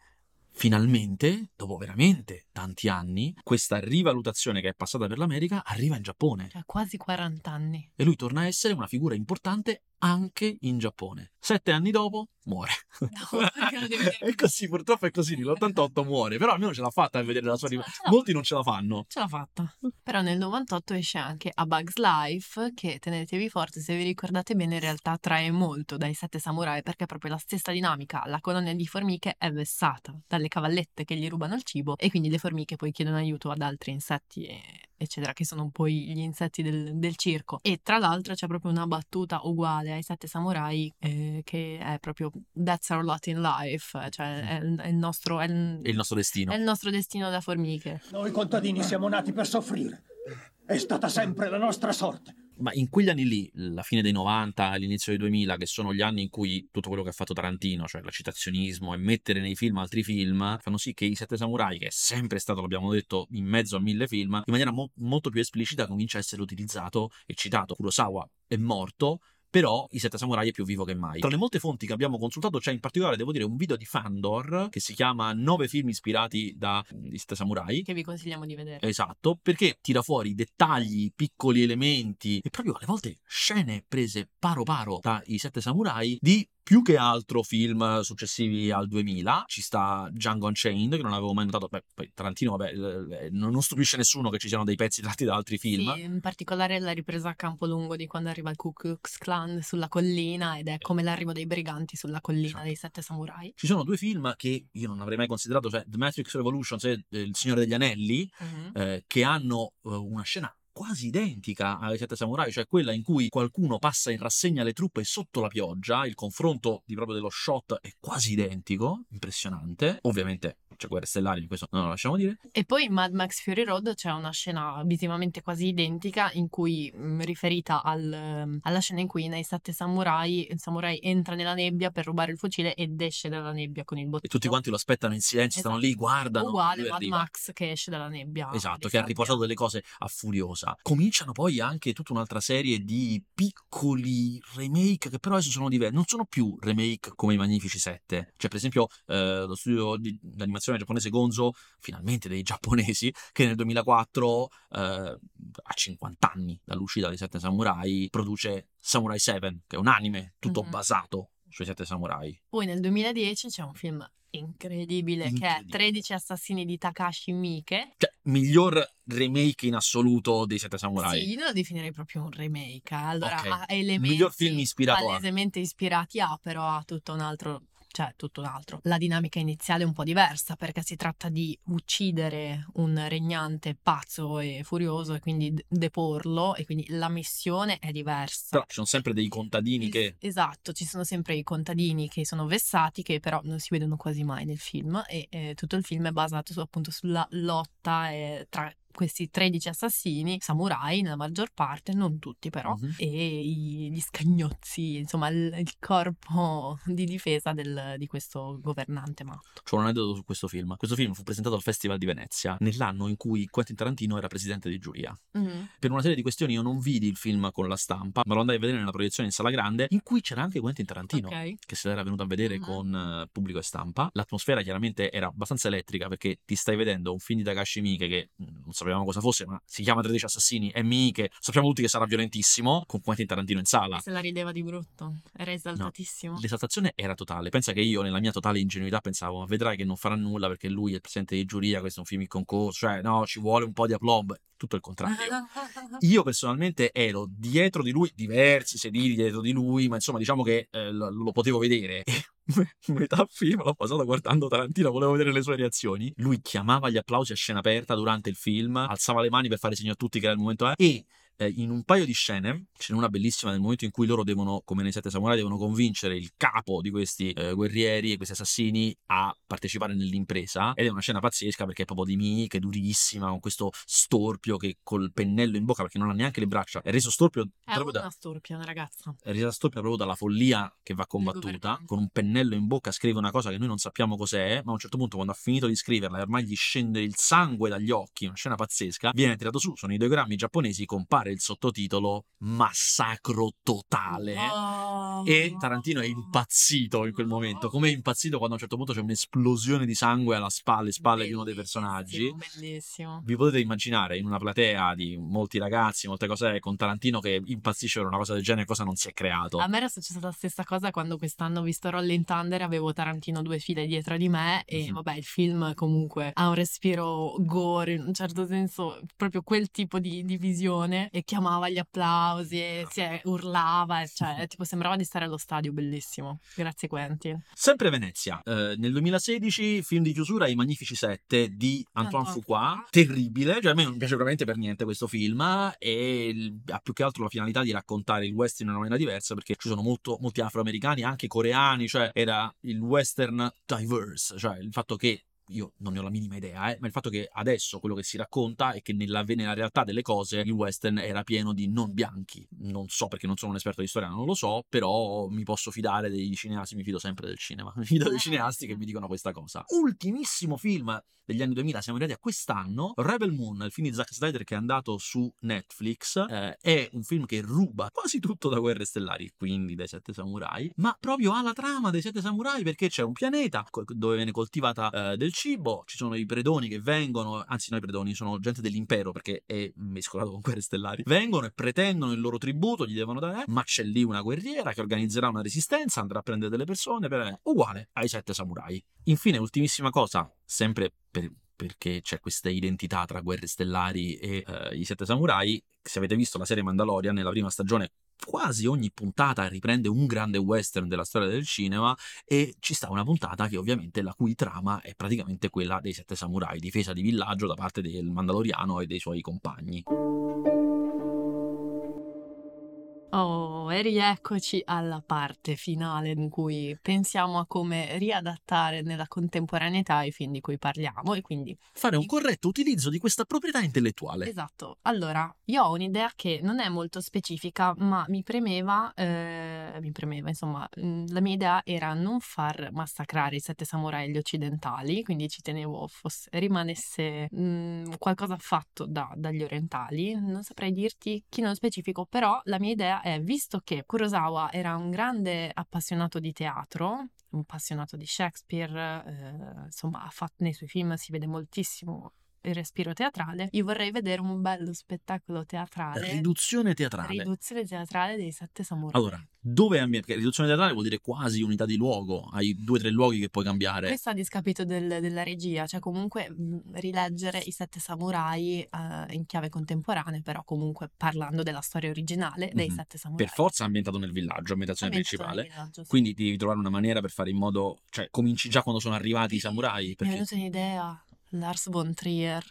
finalmente dopo veramente tanti anni questa rivalutazione che è passata per l'America arriva in Giappone Cioè quasi 40 anni. e lui torna a essere una figura importante anche in Giappone. Sette anni dopo muore. No, è così, purtroppo è così. Nell'88 muore, però almeno ce l'ha fatta a vedere la sua l'ha Molti non ce la fanno. Ce l'ha fatta. Però nel 98 esce anche A Bug's Life, che tenetevi forte, se vi ricordate bene, in realtà trae molto dai Sette Samurai, perché è proprio la stessa dinamica. La colonia di formiche è vessata dalle cavallette che gli rubano il cibo e quindi le formiche poi chiedono aiuto ad altri insetti, e- eccetera, che sono poi gli insetti del, del circo. E tra l'altro c'è proprio una battuta uguale ai Sette Samurai, eh, che è proprio That's our lot in life, cioè è, il- è il nostro... È il, È il nostro destino. è il nostro destino da formiche. Noi contadini siamo nati per soffrire. È stata sempre la nostra sorte. Ma in quegli anni lì, la fine dei 90, l'inizio dei 2000, che sono gli anni in cui tutto quello che ha fatto Tarantino, cioè la citazionismo e mettere nei film altri film, fanno sì che i Sette Samurai, che è sempre stato, l'abbiamo detto, in mezzo a mille film, in maniera mo- molto più esplicita comincia a essere utilizzato e citato. Kurosawa è morto, però I Sette Samurai è più vivo che mai. Tra le molte fonti che abbiamo consultato c'è in particolare, devo dire, un video di Fandor che si chiama Nove film ispirati da I Sette Samurai. Che vi consigliamo di vedere. Esatto, perché tira fuori dettagli, piccoli elementi e proprio alle volte scene prese paro paro dai Sette Samurai di più che altro film successivi al 2000. Ci sta Django Unchained, che non avevo mai notato. Beh, poi Tarantino, vabbè, eh, non stupisce nessuno che ci siano dei pezzi tratti da altri film. Sì, in particolare la ripresa a campo lungo di quando arriva il Ku Klux Klan sulla collina ed è come l'arrivo dei briganti sulla collina Esatto. dei sette samurai. Ci sono due film che io non avrei mai considerato, cioè The Matrix Revolutions e eh, Il Signore degli Anelli, eh, che hanno eh, una scena quasi identica ai Sette Samurai, cioè quella in cui qualcuno passa in rassegna le truppe sotto la pioggia, il confronto di proprio dello shot è quasi identico, impressionante. Ovviamente c'è Guerre Stellari, questo non lo lasciamo dire. E poi in Mad Max Fury Road c'è una scena visivamente quasi identica in cui mh, riferita al- alla scena in cui nei sette samurai il samurai entra nella nebbia per rubare il fucile ed esce dalla nebbia con il bottino. E tutti quanti lo aspettano in silenzio, stanno Esatto. lì, guardano. Uguale Mad arriva. Max che esce dalla nebbia. Esatto, che ha riportato delle cose a Furiosa. Cominciano poi anche tutta un'altra serie di piccoli remake che però adesso sono diversi. Non sono più remake come i Magnifici 7. Cioè, per esempio, eh, lo studio di di animazione giapponese Gonzo, finalmente dei giapponesi, che nel 2004, eh, a 50 anni dall'uscita dei Sette Samurai, produce Samurai 7, che è un anime tutto Mhm. basato sui Sette Samurai. Poi nel 2010 c'è un film incredibile, che è Incredibile. 13 assassini di Takashi Miike. Cioè, miglior remake in assoluto dei Sette Samurai. Sì, io lo definirei proprio un remake. Allora Ok. ha elementi Miglior film ispirato a- ispirati a, però ha tutto un altro cioè tutto un altro. La dinamica iniziale è un po' diversa perché si tratta di uccidere un regnante pazzo e furioso e quindi deporlo e quindi la missione è diversa. Però ci sono sempre dei contadini che Esatto, ci sono sempre i contadini che sono vessati, che però non si vedono quasi mai nel film, e eh, tutto il film è basato su- appunto sulla lotta eh, tra questi 13 assassini, samurai nella maggior parte, non tutti però, Mhm. e i- gli scagnozzi, insomma il, il corpo di difesa del- di questo governante matto. C'ho un aneddoto su questo film. Questo film fu presentato al Festival di Venezia nell'anno in cui Quentin Tarantino era presidente di giuria. Per una serie di questioni io non vidi il film con la stampa, ma lo andai a vedere nella proiezione in sala grande, in cui c'era anche Quentin Tarantino. Ok. Che se l'era venuto a vedere Mhm. con eh, pubblico e stampa. L'atmosfera chiaramente era abbastanza elettrica perché ti stai vedendo un film di Takashi Miike che mm, non sapevamo cosa fosse, ma si chiama 13 assassini, è Miike, sappiamo tutti che sarà violentissimo, con Quentin Tarantino in sala. Se la rideva di brutto, era esaltatissimo. L'esaltazione era totale. Pensa che io, nella mia totale ingenuità, pensavo: "Ma vedrai che non farà nulla perché lui è il presidente di giuria. Questo è un film in concorso. Cioè, no, ci vuole un po' di aplomb. Tutto il contrario. Io personalmente ero dietro di lui, diversi sedili dietro di lui, ma insomma, diciamo che eh, lo, lo potevo vedere. Metà film l'ho passato guardando Tarantino, volevo vedere le sue reazioni. Lui chiamava gli applausi a scena aperta durante il film, alzava le mani per fare segno a tutti che era il momento. eh, E in un paio di scene, ce n'è una bellissima nel momento in cui loro devono, come nei Sette Samurai, devono convincere il capo di questi eh, guerrieri e questi assassini a partecipare nell'impresa. Ed è una scena pazzesca perché è proprio di Mi, che è durissima, con questo storpio che col pennello in bocca, perché non ha neanche le braccia, è reso storpio È proprio da, storpia, una ragazza. è resa storpia proprio dalla follia che va combattuta. Con un pennello in bocca scrive una cosa che noi non sappiamo cos'è, ma a un certo punto, quando ha finito di scriverla e ormai gli scende il sangue dagli occhi, una scena pazzesca, viene tirato su, sono ideogrammi giapponesi, compare il sottotitolo Massacro totale. Oh. E Tarantino è impazzito in quel momento, come è impazzito quando a un certo punto c'è un'esplosione di sangue alla spalle, alle spalle di uno dei personaggi. Bellissimo. Vi potete immaginare in una platea di molti ragazzi, molte cose con Tarantino che impazzisce per una cosa del genere, cosa non si è creato. A me era successa la stessa cosa quando quest'anno ho visto Rolling Thunder, avevo Tarantino due file dietro di me e Mhm. vabbè il film comunque ha un respiro gore, in un certo senso proprio quel tipo di, di visione e chiamava gli applausi e si urlava, cioè tipo sembrava di stare allo stadio, bellissimo. Grazie Quentin. Sempre Venezia, eh, nel 2016 film di chiusura I Magnifici Sette di Antoine Antoine Fuqua, terribile, cioè a me non piace veramente per niente questo film e ha più che altro la finalità di raccontare il western in una maniera diversa perché ci sono molto- molti afroamericani, anche coreani, cioè era il western diverse, cioè il fatto che io non ne ho la minima idea, eh, ma il fatto che adesso quello che si racconta è che nella, nella realtà delle cose il western era pieno di non bianchi. Non so perché non sono un esperto di storia, non lo so, però mi posso fidare dei cineasti, mi fido sempre del cinema, mi fido dei cineasti che mi dicono questa cosa. Ultimissimo film degli anni 2000, siamo arrivati a quest'anno, Rebel Moon, il film di Zack Snyder che è andato su Netflix, eh, è un film che ruba quasi tutto da Guerre Stellari, quindi dai Sette Samurai, ma proprio ha la trama dei Sette Samurai perché c'è un pianeta dove viene coltivata eh, del cibo, ci sono i predoni che vengono, anzi no i predoni, sono gente dell'impero perché è mescolato con Guerre Stellari, vengono e pretendono il loro tributo, gli devono dare, ma c'è lì una guerriera che organizzerà una resistenza, andrà a prendere delle persone, per... uguale ai Sette Samurai. Infine, ultimissima cosa, sempre per- perché c'è questa identità tra Guerre Stellari e eh, i Sette Samurai. Se avete visto la serie Mandalorian, nella prima stagione quasi ogni puntata riprende un grande western della storia del cinema e ci sta una puntata che ovviamente la cui trama è praticamente quella dei Sette Samurai, difesa di villaggio da parte del Mandaloriano e dei suoi compagni. Oh, e rieccoci alla parte finale in cui pensiamo a come riadattare nella contemporaneità i film di cui parliamo e quindi Fare un corretto utilizzo di questa proprietà intellettuale. Esatto, allora io ho un'idea che non è molto specifica, ma mi premeva, eh, mi premeva, insomma, la mia idea era non far massacrare i sette samurai gli occidentali, quindi ci tenevo fosse, rimanesse mh, qualcosa fatto da- dagli orientali, non saprei dirti chi nello specifico, però la mia idea è, visto che Kurosawa era un grande appassionato di teatro, un appassionato di Shakespeare, eh, insomma, nei suoi film si vede moltissimo il respiro teatrale, io vorrei vedere un bello spettacolo teatrale. Riduzione teatrale. Riduzione teatrale dei sette samurai. Allora, dove è perché riduzione teatrale vuol dire quasi unità di luogo, hai due o tre luoghi che puoi cambiare. Questo a discapito del- della regia, cioè comunque mh, rileggere i sette samurai eh, in chiave contemporanea, però comunque parlando della storia originale dei Mhm. sette samurai. Per forza ambientato nel villaggio, ambientazione Ambientato principale. sì. Quindi devi trovare una maniera per fare in modo, cioè cominci già quando sono arrivati i samurai, Mi è perché venuta un'idea, Lars von Trier.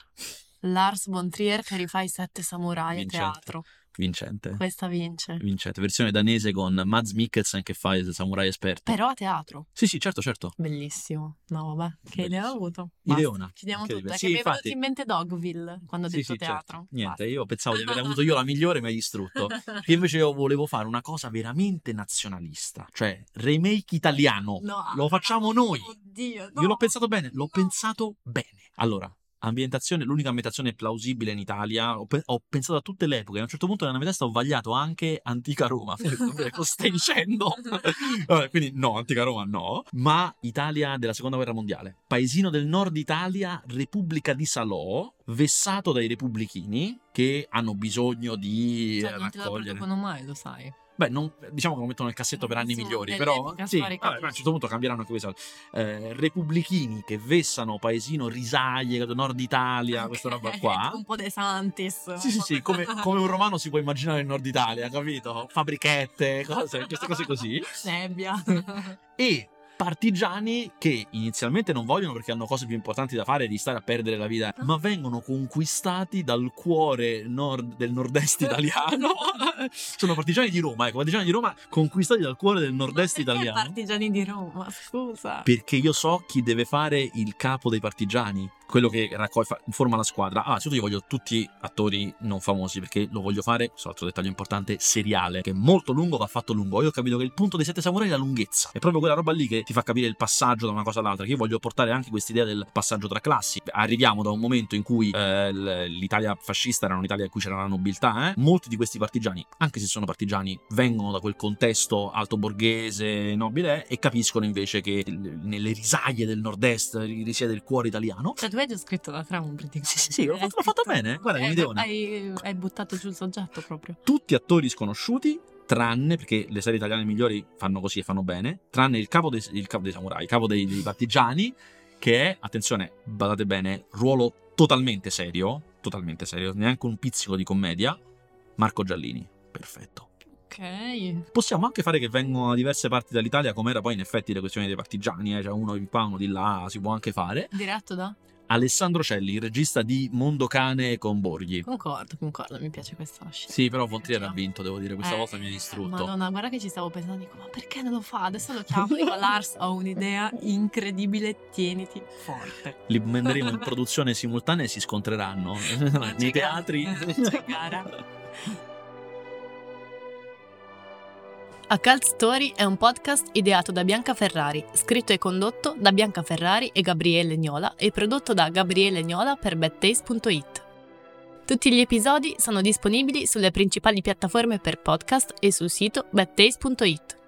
Lars von Trier che rifà i sette samurai a teatro. Vincente. Questa vince. Vincente, versione danese con Mads Mikkelsen che fa il samurai esperto. Però a teatro. Sì, sì, certo, certo. Bellissimo. No, vabbè, che idea ho avuto. Basta, Ideona. Chiudiamo Incredibile. tutto. È Sì, che mi è venuto in mente Dogville quando ho Sì, detto sì, certo. teatro. Niente, Basta. io pensavo di aver avuto io la migliore, mi hai distrutto. Io invece io volevo fare una cosa veramente nazionalista, cioè remake italiano. No. Lo facciamo noi. Oddio, Io l'ho no. pensato bene, l'ho No. pensato bene. Allora, ambientazione, l'unica ambientazione plausibile in Italia, ho, pe- ho pensato a tutte le epoche, a un certo punto nella mia testa ho vagliato anche Antica Roma. Cosa stai dicendo? Vabbè, quindi no, Antica Roma no, ma Italia della Seconda Guerra Mondiale. Paesino del nord Italia, Repubblica di Salò, vessato dai repubblichini che hanno bisogno di Cioè, non te la raccogliere. producono mai, lo sai. Beh, non- diciamo che lo mettono nel cassetto per anni migliori, però sì, vabbè, a un certo punto cambieranno anche questi eh, repubblichini che vessano paesino Risaglie, credo, nord Italia, questa roba qua. un po' De Santis. Sì, sì, sì, come, come un romano si può immaginare il nord Italia, capito? Fabbrichette, cose, queste cose così. Nebbia. E partigiani che inizialmente non vogliono perché hanno cose più importanti da fare di stare a perdere la vita, ma vengono conquistati dal cuore nord- del nord-est italiano. Sono partigiani di Roma, ecco, partigiani di Roma conquistati dal cuore del nord-est italiano. Partigiani di Roma, scusa. Perché io so chi deve fare il capo dei partigiani. Quello che raccoglie, forma la squadra. Ah, innanzitutto io voglio tutti attori non famosi perché lo voglio fare, questo altro dettaglio importante, seriale, che è molto lungo, va fatto lungo. Io ho capito che il punto dei sette samurai è la lunghezza. È proprio quella roba lì che ti fa capire il passaggio da una cosa all'altra. Che io voglio portare anche questa idea del passaggio tra classi. Arriviamo da un momento in cui eh, l'Italia fascista era un'Italia in cui c'era la nobiltà, eh? molti di questi partigiani, anche se sono partigiani, vengono da quel contesto alto borghese, nobile, e capiscono invece che nelle risaglie del nord-est risiede il cuore italiano. Cioè, tu già scritto la trama praticamente. Sì, sì, sì, l'ho fatto, l'ho fatto bene. Guarda, eh, che hai, hai buttato giù il soggetto proprio. Tutti attori sconosciuti, tranne, perché le serie italiane migliori fanno così e fanno bene, tranne il capo dei, il capo dei samurai, il capo dei, dei partigiani, che è, attenzione, badate bene, ruolo totalmente serio, totalmente serio, neanche un pizzico di commedia, Marco Giallini. Perfetto. Ok. Possiamo anche fare che vengono da diverse parti dell'Italia, come era poi in effetti le questioni dei partigiani, eh? cioè uno di qua, uno di là, si può anche fare. Diretto da? Alessandro Celli, il regista di Mondo Cane con Borghi. Concordo, concordo, mi piace questa scelta. Sì, però Von Trier ha vinto, devo dire, questa eh, volta mi ha distrutto. Madonna, guarda che ci stavo pensando, dico, ma perché non lo fa? Adesso lo chiamo, dico, Lars, ho un'idea incredibile, tieniti forte. Li manderemo in produzione simultanea e si scontreranno nei teatri. C'è gara. A Cult Story è un podcast ideato da Bianca Ferrari, scritto e condotto da Bianca Ferrari e Gabriele Gnola e prodotto da Gabriele Gnola per bedtaste.it. Tutti gli episodi sono disponibili sulle principali piattaforme per podcast e sul sito bedtaste.it.